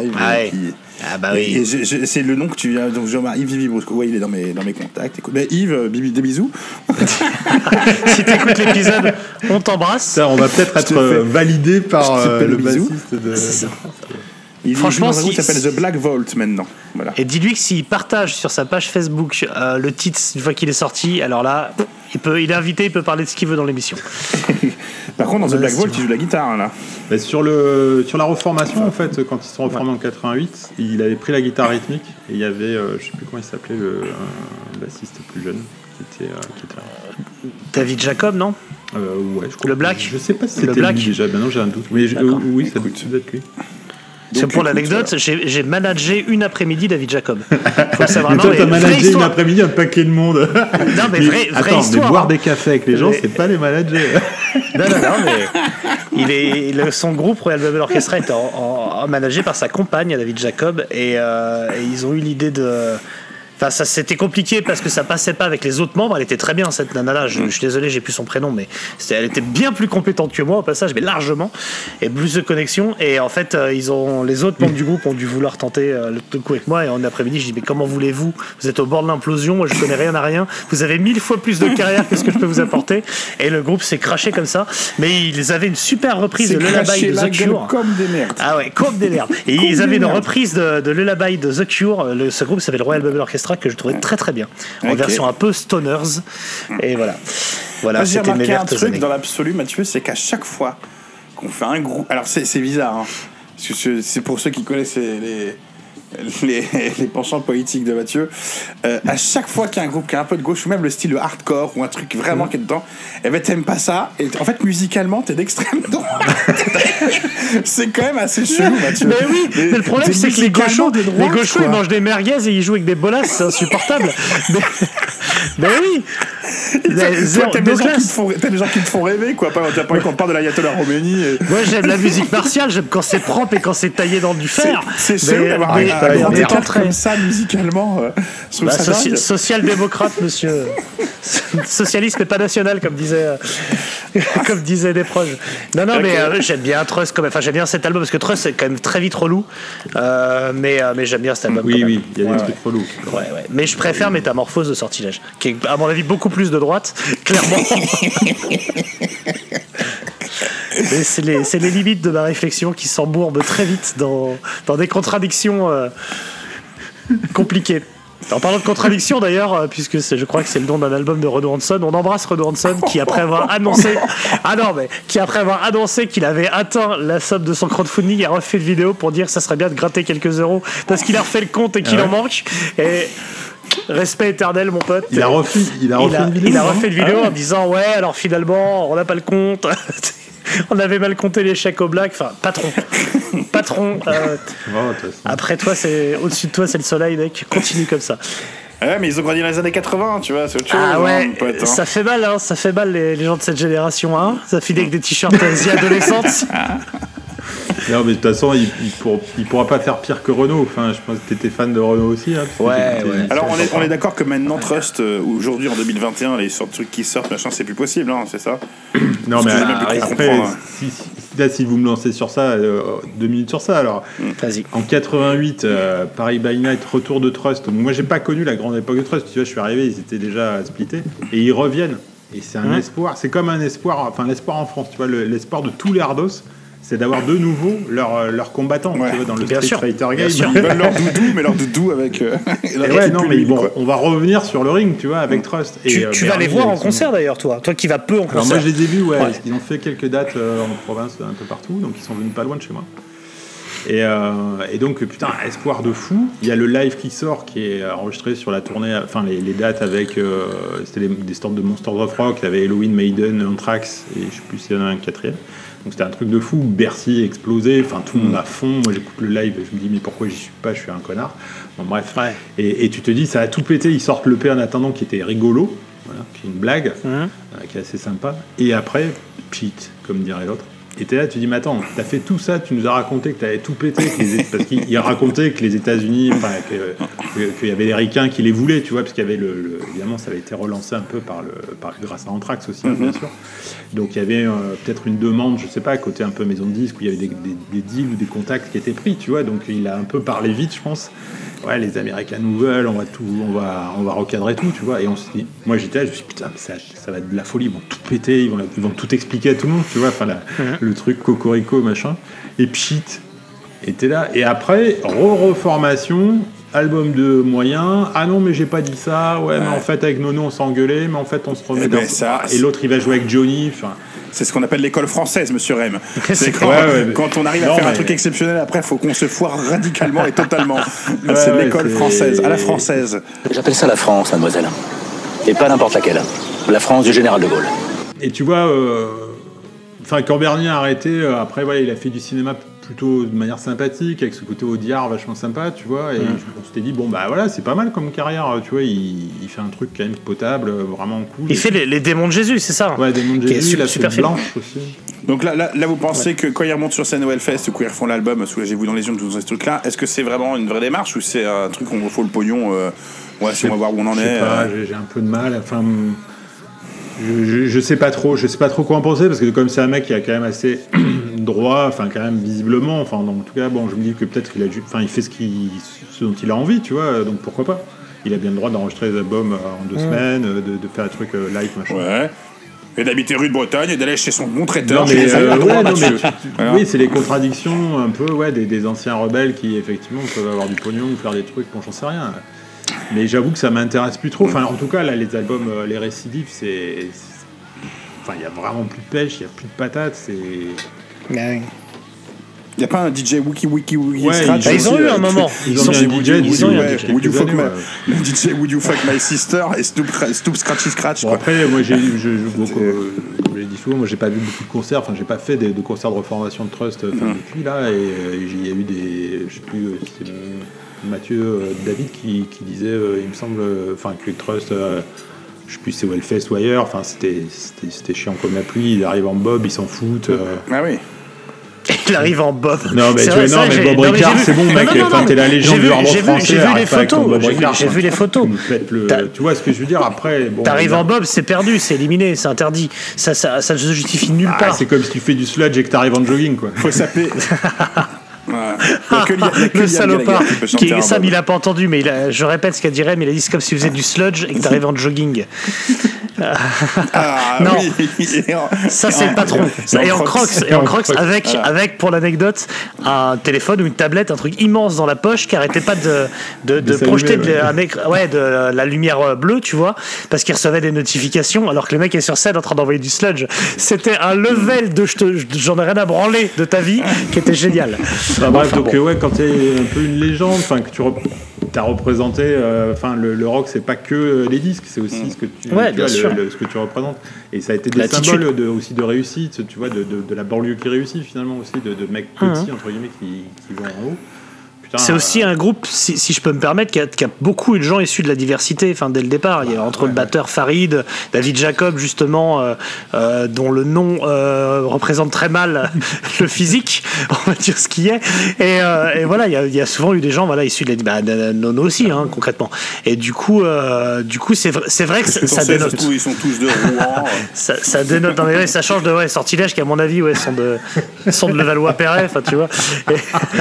S1: live.
S3: Ah ouais.
S1: qui-
S3: Ah bah
S1: Et, et
S3: oui.
S1: je- je- c'est le nom que tu viens. Donc, je Yves Vivi Brusco. Ouais, il est dans mes, dans mes contacts. Écoute, mais Yves, euh, bibi, des bisous.
S3: si t'écoutes l'épisode, on t'embrasse.
S2: Ça, on va peut-être être
S1: fais-
S2: euh, validé par euh, le bassiste de.
S1: Il
S3: Franchement, si-
S1: s'appelle The Black Vault maintenant. Voilà.
S3: Et dis-lui que s'il partage sur sa page Facebook euh, le titre une fois qu'il est sorti, alors là, il, peut, il est invité, il peut parler de ce qu'il veut dans l'émission.
S1: Par contre, dans The Black Vault, il joue la guitare là.
S2: Sur, le, sur la reformation, en fait, quand ils se sont reformés en 88, il avait pris la guitare rythmique et il y avait, euh, je sais plus comment il s'appelait, le bassiste plus jeune qui était, euh, qui était là.
S3: David Jacob, non?
S2: Euh, ouais, je crois.
S3: Le Black
S2: Je sais pas si
S3: Le
S2: c'était
S3: Black
S2: lui déjà, maintenant j'ai un doute. Mais je- euh, oui, ça doit être lui.
S1: Donc,
S3: pour l'anecdote, j'ai j'ai managé une après-midi David Jacob. Faut le savoir.
S2: Mais toi,
S3: mais
S2: t'as
S3: vraie
S2: managé une après-midi un paquet de monde.
S3: Non, mais vraie, vraie
S2: attends,
S3: histoire.
S2: mais boire
S3: hein.
S2: des cafés avec les gens,
S3: Mais-
S2: c'est pas les managers.
S3: Non, non, non, mais il est, son groupe Royal Babel Orchestra est en, en- en- managé par sa compagne, David Jacob, et, euh, et ils ont eu l'idée de. Enfin, ça c'était compliqué parce que ça passait pas avec les autres membres. Elle était très bien cette nana-là. Je, je suis désolé, j'ai plus son prénom, mais c'était- elle était bien plus compétente que moi au passage, mais largement et plus de connexion. Et en fait, euh, ils ont les autres membres du groupe ont dû vouloir tenter euh, le coup avec moi. Et en après-midi, je dis mais comment voulez-vous? Vous êtes au bord de l'implosion. Moi, je connais rien à rien. Vous avez mille fois plus de carrière que ce que je peux vous apporter. Et le groupe s'est craché comme ça. Mais ils avaient une super reprise
S1: C'est
S3: de Lullaby de The Cure.
S1: comme des merdes.
S3: Ah ouais, comme des merdes. Et
S1: Comme
S3: ils avaient une reprise de, de Lullaby de The Cure. Le, ce groupe s'appelle Royal Babel Orchestra que je trouvais très très bien. En version un peu stoners. Et voilà. Voilà,
S1: j'ai remarqué un truc
S3: années.
S1: dans l'absolu, Mathieu, c'est qu'à chaque fois qu'on fait un groupe. Alors, c'est bizarre, hein, parce que c'est pour ceux qui connaissent les, les, les, penchants politiques de Mathieu. Euh, à chaque fois qu'il y a un groupe qui a un peu de gauche, ou même le style hardcore, ou un truc vraiment
S3: Mhm.
S1: qui est dedans, eh ben, t'aimes pas ça. Et en fait, musicalement, t'es d'extrême droite. c'est quand même assez chelou, Mathieu.
S3: Mais oui, mais le problème c'est que les gauchos, les gauchos ils mangent des merguez et ils jouent avec des bolasses, c'est insupportable. mais, mais oui,
S1: les,
S3: no
S1: gens qui te font- rêver, quoi. T'as pas envie qu'on parle de l'ayatollah Khomeini. et-
S3: Moi j'aime la musique martiale, j'aime quand c'est propre et quand c'est taillé dans du fer.
S1: c'est chelou d'avoir un,
S3: mais mais
S1: écart
S3: après-
S1: comme ça musicalement. euh,
S3: Bah,
S1: ça
S3: soci- social-démocrate, monsieur. Socialisme et pas national, comme disait, euh, comme disait des proches. Non, non, mais euh, j'aime bien Trust. Enfin, j'aime bien cet album parce que Trust c'est quand même très vite relou. Euh, mais euh, mais j'aime bien cet album.
S2: Oui, oui, il y a
S3: Ouais,
S2: des trucs relous.
S3: ouais. Ouais, ouais. Mais je préfère Métamorphose de Sortilège, qui est à mon avis beaucoup plus de droite, clairement. C'est les, limites de ma réflexion qui s'embourbent très vite dans, dans des contradictions euh, compliquées. En parlant de contradictions d'ailleurs, euh, puisque je crois que c'est le nom d'un album de Renaud Hanson, on embrasse Renaud Hanson qui après avoir annoncé, ah non mais qui après avoir annoncé qu'il avait atteint la somme de son crowdfunding a refait une vidéo pour dire que ça serait bien de gratter quelques euros parce qu'il a refait le compte et qu'il
S2: Ah
S3: en manque. Et respect éternel mon pote.
S2: Il a refait, il a
S3: Il
S2: refait
S3: a,
S2: une vidéo.
S3: il a
S2: non
S3: refait une vidéo en disant ouais alors finalement on n'a pas le compte on avait mal compté les chèques au black. Enfin patron. Patron euh, après toi c'est au-dessus de toi c'est le soleil mec. Continue comme ça.
S1: Ouais, mais ils ont grandi dans les années 80, tu vois, c'est autre chose.
S3: ah
S1: hein,
S3: ouais
S1: mon pote, hein.
S3: ça fait mal hein, ça fait mal les, les gens de cette génération hein. Ça finit avec des t-shirts Asie adolescentes
S2: Non, mais de toute façon, il, il, pour- il pourra pas faire pire que Renault. Enfin, je pense que t'étais fan de Renault aussi. Hein,
S3: Ouais.
S1: Alors, on est, on est d'accord que maintenant, Trust, euh, aujourd'hui en 2021, les sortes de trucs qui sortent, machin, c'est plus possible, hein, c'est ça
S2: Non, mais
S1: Parce plus
S2: après,
S1: comprendre.
S2: si, si- là, si vous me lancez sur ça, euh, deux minutes sur ça, alors.
S3: vas-y
S2: En 88, euh, Paris by Night, retour de Trust. Donc, moi, j'ai pas connu la grande époque de Trust. Tu vois, je suis arrivé, ils étaient déjà splittés. Et ils reviennent. Et c'est un espoir. C'est comme un espoir, enfin, l'espoir en France. Tu vois, le- l'espoir de tous les hardos, c'est d'avoir de nouveau leurs leurs combattants.
S1: Ouais.
S2: Tu vois, dans le
S3: Bien
S2: Street
S3: sûr.
S2: Fighter
S3: Bien
S2: game.
S3: sûr.
S1: Ils veulent leur doudou, mais leur doudou avec. euh,
S2: Et
S1: leur
S2: ouais, non, mais bon,
S1: quoi.
S2: on va revenir sur le ring, tu vois, avec Trust. Et,
S3: tu,
S2: euh,
S3: tu vas les voir en concert d'ailleurs toi toi qui vas peu en
S2: Alors
S3: concert
S2: moi, je les ai vus, ouais.
S3: Ouais.
S2: Ils ont fait quelques dates euh, en province, un peu partout, donc ils sont venus pas loin de chez moi. Et, euh, et donc, putain, espoir de fou. Il y a le live qui sort, qui est enregistré sur la tournée, enfin les, les dates avec, euh, c'était des stands de Monsters of Rock, il y avait Halloween, Maiden, Anthrax, et je sais plus s'il y en a un quatrième. Donc c'était un truc de fou, Bercy explosé, enfin tout le monde à fond. Moi j'écoute le live, je me dis mais pourquoi j'y suis pas, je suis un connard. Bon bref.
S3: Ouais.
S2: Et, et tu te dis ça a tout pété, ils sortent le P en attendant qui était rigolo, voilà, qui est une blague,
S3: Mhm.
S2: euh, qui est assez sympa. Et après, cheat, comme dirait l'autre. Et t'es là, tu dis, mais attends, t'as fait tout ça, tu nous as raconté que t'avais tout pété, que les- parce qu'il il racontait que les États-Unis, enfin, que- que- qu'il y avait les ricains qui les voulaient, tu vois, parce qu'il y avait le, le- évidemment, ça avait été relancé un peu par le, par, grâce à Anthrax aussi, hein, bien sûr. Donc il y avait euh, peut-être une demande, je sais pas, côté un peu maison de disques, où il y avait des, des- des deals ou des contacts qui étaient pris, tu vois. Donc il a un peu parlé vite, je pense. Ouais, les Américains nous veulent, on va tout, on va, on va recadrer tout, tu vois. Et on se dit, moi j'étais là, je me suis dit, putain, mais ça, ça va être de la folie, ils vont tout péter, ils vont, ils vont tout expliquer à tout le monde, tu vois. Enfin, la- le truc cocorico, machin. Et pchit, était là. Et après, re-reformation, album de moyens. Ah non, mais j'ai pas dit ça. Ouais, mais en fait, avec Nono, on s'est engueulé, mais en fait, on se remet
S1: Eh ben,
S2: dans-
S1: ça,
S2: Et l'autre, il va jouer avec Johnny. Enfin,
S1: C'est ce qu'on appelle l'école française, monsieur Rem. C'est quand,
S2: Ouais, ouais, mais-
S1: quand on arrive à faire un truc exceptionnel, après, il faut qu'on se foire radicalement et totalement.
S2: Ouais,
S1: c'est
S2: ouais,
S1: l'école française, à la française.
S6: J'appelle ça la France, mademoiselle. Et pas n'importe laquelle. La France du général de Gaulle.
S2: Et tu vois, euh, enfin, quand Bernier a arrêté, euh, après, voilà, il a fait du cinéma plutôt de manière sympathique, avec ce côté Audiard vachement sympa, tu vois. Et on s'était dit, bon, bah voilà, c'est pas mal comme carrière, tu vois. Il, il fait un truc quand même potable, euh, vraiment cool.
S3: il fait les, les démons de Jésus c'est ça
S2: Ouais, des mondes
S3: Qui est
S2: Jésus,
S3: super-
S2: la
S3: super
S2: blanche aussi.
S1: Donc là, là, là, vous pensez que quand ils remontent sur scène au Hellfest ou quand ils refont l'album Soulagez-vous dans les yeux, tous ces trucs-là, est-ce que c'est vraiment une vraie démarche ou c'est un truc où on faut le pognon euh, Ouais, si on va voir où on en
S2: Je sais
S1: est.
S2: pas,
S1: euh,
S2: j'ai- j'ai un peu de mal. Enfin, je, sais pas trop. Je sais pas trop quoi en penser parce que comme c'est un mec qui a quand même assez droit, enfin quand même visiblement. Enfin, en tout cas, bon, je me dis que peut-être qu'il a, enfin, il fait ce, qu'il- ce dont il a envie, tu vois. Donc pourquoi pas Il a bien le droit d'enregistrer des albums euh, en deux semaines, euh, de, de faire des trucs euh, live, machin.
S1: Ouais. Et d'habiter rue de Bretagne et d'aller chez son bon traiteur.
S2: Non,
S1: chez
S2: mais, euh, ouais, non,
S1: Mathieu.
S2: mais tu- tu-
S1: Voilà.
S2: oui, c'est les contradictions un peu ouais, des, des anciens rebelles qui effectivement peuvent avoir du pognon ou faire des trucs, bon, j'en sais rien. Mais j'avoue que ça m'intéresse plus trop. Enfin, en tout cas, là, les albums, euh, les récidives, c'est. Enfin, il y a vraiment plus de pêche, il y a plus de patates. C'est.
S1: Y a pas un DJ Wiki Wiki Wiki
S2: Ouais,
S1: Scratch
S3: Bah, ils ont eu
S1: euh,
S3: un moment
S2: Ils ont mis un
S1: Would
S2: DJ,
S1: you-
S2: ils
S3: ont eu
S2: eu
S3: un
S1: ouais,
S3: DJ.
S1: Would you fuck my-
S2: ouais.
S1: DJ Would you fuck my sister et Snoop, Snoop Scratchy Scratch
S2: Bon, après, moi, j'ai, je, beaucoup, euh, je l'ai dit souvent, moi, j'ai pas vu beaucoup de concerts. Enfin, j'ai pas fait de concerts de reformation de Trust euh, depuis là. Et euh, il y a eu des. Je sais plus, euh, Mathieu euh, David qui, qui disait, euh, il me semble, euh, enfin, que Trust. euh, je sais plus si c'est Wellfest ou ailleurs. Enfin, c'était c'était- c'était chiant comme la pluie. Il arrive en bob, ils s'en euh.
S1: Ah oui.
S3: Il arrive en bob.
S2: Non, mais
S3: C'est
S2: tu vois, non, mais Bob Ricard, c'est bon, mec. Enfin, t'es la légende
S3: j'ai
S2: du
S3: vu-
S2: hard rock
S3: j'ai vu-
S2: français.
S3: J'ai vu les photos. J'ai vu- J'ai les photos.
S2: Tu le- vois ce que je veux dire après bon,
S3: T'arrives en bob, c'est perdu, c'est éliminé, c'est interdit. Ça, ça, ça ne se justifie nulle
S2: Ah,
S3: part.
S2: c'est comme si tu fais du sludge et que t'arrives en jogging, quoi.
S1: Faut s'appeler. Ouais. Que
S3: le salopard.
S1: Qui un
S3: Sam, il a pas entendu, mais il a- je répète ce qu'a dit Rem, il a dit c'est comme si tu faisais du sludge et que t'arrivais en jogging.
S1: Ah
S3: Non.
S1: oui. Et en-
S3: Ça, c'est le patron. Ça, et en crocs, et en crocs avec,
S1: Voilà.
S3: avec, pour l'anecdote, un téléphone ou une tablette, un truc immense dans la poche qui arrêtait pas de, de, projeter de,
S2: ouais.
S3: un écr- ouais, de la lumière euh, bleue, tu vois, parce qu'il recevait des notifications alors que le mec est sur scène en train d'envoyer du sludge. C'était un level de j'en ai rien à branler de ta vie qui était génial.
S2: Enfin, bref,
S3: Enfin,
S2: donc
S3: bon.
S2: euh, ouais, quand t'es un peu une légende, enfin que tu as représenté, euh, enfin le, le rock c'est pas que euh, les disques, c'est aussi ce que tu,
S3: Ouais,
S2: tu
S3: bien
S2: vois,
S3: sûr.
S2: le- le- ce que tu représentes. Et ça a été des symboles de, aussi de réussite, tu vois, de, de, de la banlieue qui réussit finalement aussi, de, de mecs petits entre guillemets qui, qui vont en haut.
S3: C'est aussi
S2: euh,
S3: un groupe, si, si je peux me permettre, qui a, qui a beaucoup de gens issus de la diversité, enfin dès le départ. Il y a entre le batteur Farid, David Jacob justement, euh, euh, dont le nom euh, représente très mal le physique, on va dire ce qui est. Et, euh, et voilà, il y, a, il y a souvent eu des gens voilà issus de la bah, Nono aussi hein, concrètement. Et du coup, euh, du coup, c'est vrai, c'est vrai que ça,
S1: que
S3: dénote.
S1: surtout, ils sont tous de Rouen.
S3: Ça, ça dénote. Non, mais ouais, ça change de ouais, sortilège qui à mon avis ouais sont de sont de Levallois-Perret. Enfin tu vois. Et-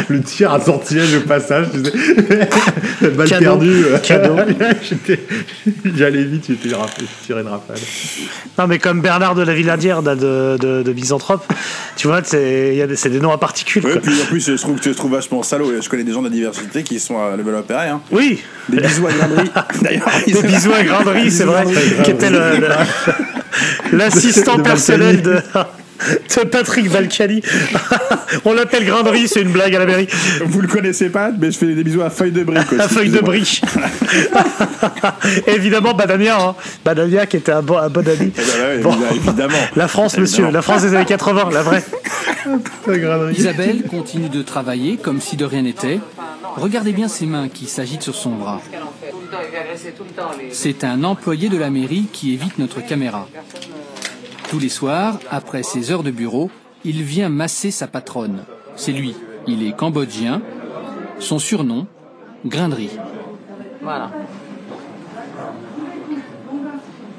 S2: le tir à sortilège passage, tu sais. balle
S3: Cadeau.
S2: perdue.
S3: Cadeau.
S2: J'allais vite, j'étais tirais une rafale.
S3: Non, mais comme Bernard de la Villadière de, de, de, de Misanthrope, tu vois, c'est il y a des- c'est des noms à particules.
S1: Ouais,
S3: quoi.
S1: puis en plus, je trouve que tu te trouves vachement salaud. Je connais des gens de la diversité qui sont à level up hein.
S3: Oui,
S1: Des bisous à Grinderie. D'ailleurs,
S3: des bisous à Granderie, c'est vrai, qui était l'assistant
S2: De
S3: personnel de, de Patrick Balkany. On l'appelle Granderie, c'est une blague à la mairie.
S1: Vous le connaissez pas, mais je fais des bisous à Feuille de Brique.
S3: La
S1: aussi,
S3: feuille de brie. Évidemment, Badania, hein. Badania qui était un bon, un bon ami.
S1: Eh ben ouais,
S3: Bon.
S1: évidemment.
S3: La France, monsieur,
S1: Évidemment.
S3: la France des années 80, la vraie.
S7: Isabelle continue de travailler comme si de rien n'était. Regardez bien ses mains qui s'agitent sur son bras. C'est un employé de la mairie qui évite notre caméra. Tous les soirs, après ses heures de bureau, il vient masser sa patronne. C'est lui. Il est cambodgien. Son surnom, Grinderie.
S8: Voilà.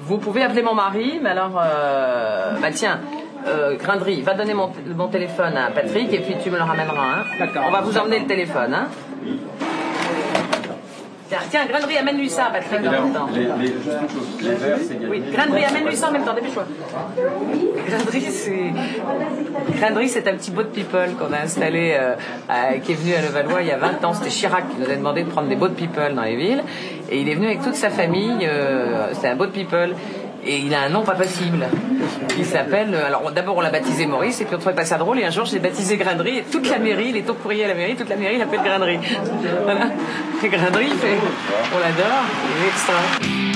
S8: Vous pouvez appeler mon mari, mais alors, euh, bah tiens, euh, Grindry, va donner mon, mon téléphone à Patrick et puis tu me le ramèneras. Hein.
S7: D'accord.
S8: On va vous emmener le téléphone. Hein. Tiens, tiens, Grindry, amène-lui ça, Patrick, en même temps. Oui, Grindry, amène-lui ça en même temps, dépêche-toi. Grindry, c'est... C'est un petit boat people qu'on a installé, euh, à- qui est venu à Levallois il y a 20 ans. C'était Chirac qui nous a demandé de prendre des boat people dans les villes. Et il est venu avec toute sa famille, euh, c'est un boat people. Et il a un nom pas possible. Il s'appelle. euh, Alors d'abord on l'a baptisé Maurice et puis on trouvait pas ça drôle et un jour j'ai baptisé Grindry et toute la mairie, il est au courrier à la mairie, toute la mairie l'appelle Grindry. Voilà. Et Grindry, fait. On l'adore, il est extra.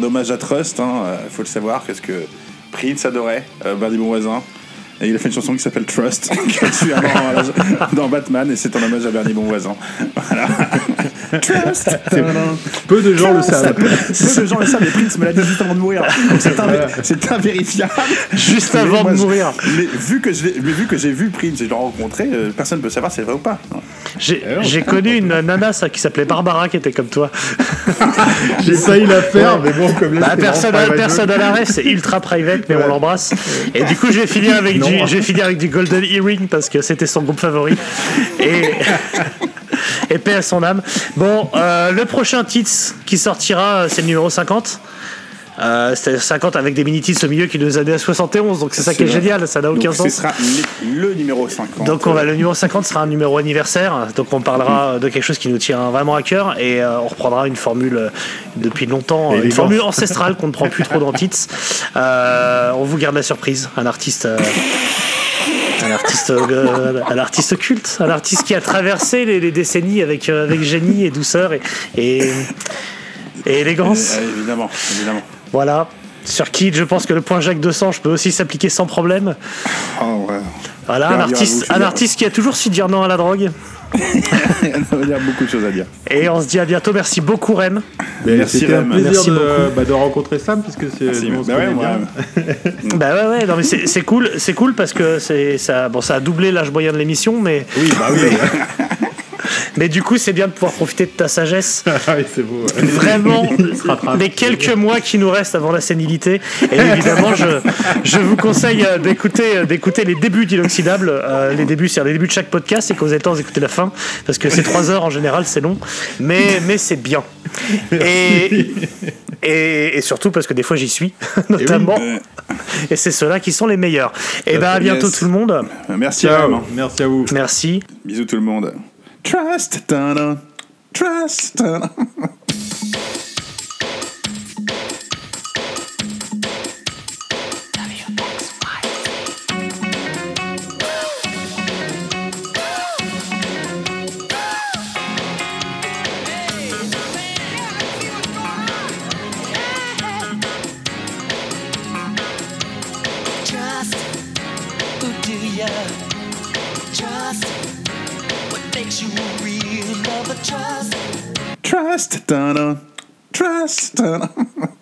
S1: Un hommage à Trust, il faut le savoir, qu'est-ce que Prince adorait, euh, Bernie Bonvoisin. Et il a fait une chanson qui s'appelle Trust, qui est dessus avant, dans Batman, et c'est en hommage à Bernie Bonvoisin. Voilà. Trust
S2: Peu de gens le savent.
S1: Peu de gens le savent, mais Prince me l'a dit juste avant de mourir. Donc c'est invé- c'est invérifiable.
S3: Juste
S1: Mais
S3: avant
S1: moi,
S3: de mourir.
S1: Mais vu que mais vu que j'ai vu Prince et je l'ai rencontré, euh, personne ne peut savoir si c'est vrai ou pas.
S3: J'ai j'ai connu une nana ça, qui s'appelait Barbara qui était comme toi.
S2: J'ai failli la faire, mais bon, comme là,
S3: Bah, personne,
S2: private
S3: personne à l'arrêt, c'est ultra private, mais on l'embrasse. Et du coup, je vais finir avec
S2: Non.
S3: du, je vais finir avec du Golden Earring parce que c'était son groupe favori. Et, et paix à son âme. Bon, euh, le prochain titre qui sortira, c'est le numéro 50. Euh, c'était 50 avec des mini-titres au milieu qui nous aidaient à 71, donc c'est ça qui est génial, ça n'a aucun
S1: Donc ce
S3: sens.
S1: sera le, numéro 50.
S3: Donc on va, le numéro 50 sera un numéro anniversaire, donc on parlera de quelque chose qui nous tient vraiment à cœur et euh, on reprendra une formule euh, depuis longtemps, une formule ancestrale qu'on ne prend plus trop dans Tits. Euh, on vous garde la surprise, un artiste... un artiste, euh, un artiste culte, un artiste qui a traversé les, les décennies avec, euh, avec génie et douceur et, et, et élégance.
S1: Euh, évidemment, évidemment.
S3: Voilà. Sur qui je pense que le point Jacques 200 je peux aussi s'appliquer sans problème.
S1: Oh, ouais.
S3: Voilà, un artiste, un artiste qui a toujours su dire non à la drogue.
S1: Il y a beaucoup de choses à dire.
S3: Et on se dit à bientôt. Merci beaucoup, Rem.
S2: Mais
S1: Merci, Rem.
S2: plaisir
S3: Merci
S2: de,
S3: beaucoup.
S2: bah, de rencontrer Sam, puisque c'est se
S1: Bah ouais,
S2: bien.
S3: Bah ouais, ouais, non, mais c'est c'est cool, c'est cool parce que c'est ça, bon, ça a doublé l'âge moyen de l'émission, mais,
S2: Oui, bah oui.
S3: mais du coup, c'est bien de pouvoir profiter de ta sagesse.
S2: Ah oui, c'est beau. ouais.
S3: Vraiment, les quelques mois qui nous restent avant la sénilité. Et évidemment, je, je vous conseille euh, d'écouter, euh, d'écouter les débuts d'Inoxydable. Euh, les débuts, c'est les débuts de chaque podcast et que vous avez le temps d'écouter la fin. Parce que c'est trois heures en général, c'est long. Mais, mais c'est bien. Et, et, et surtout parce que des fois j'y suis, notamment. Et, c'est ceux-là qui sont les meilleurs. Et ben à bientôt
S1: Yes.
S3: tout le monde.
S1: Merci,
S2: Ciao. Merci à vous.
S3: Merci.
S1: Bisous tout le monde. Trust, ta-da. trust. ta-da.
S9: Trust.
S1: Trust, ta-da. trust. ta-da.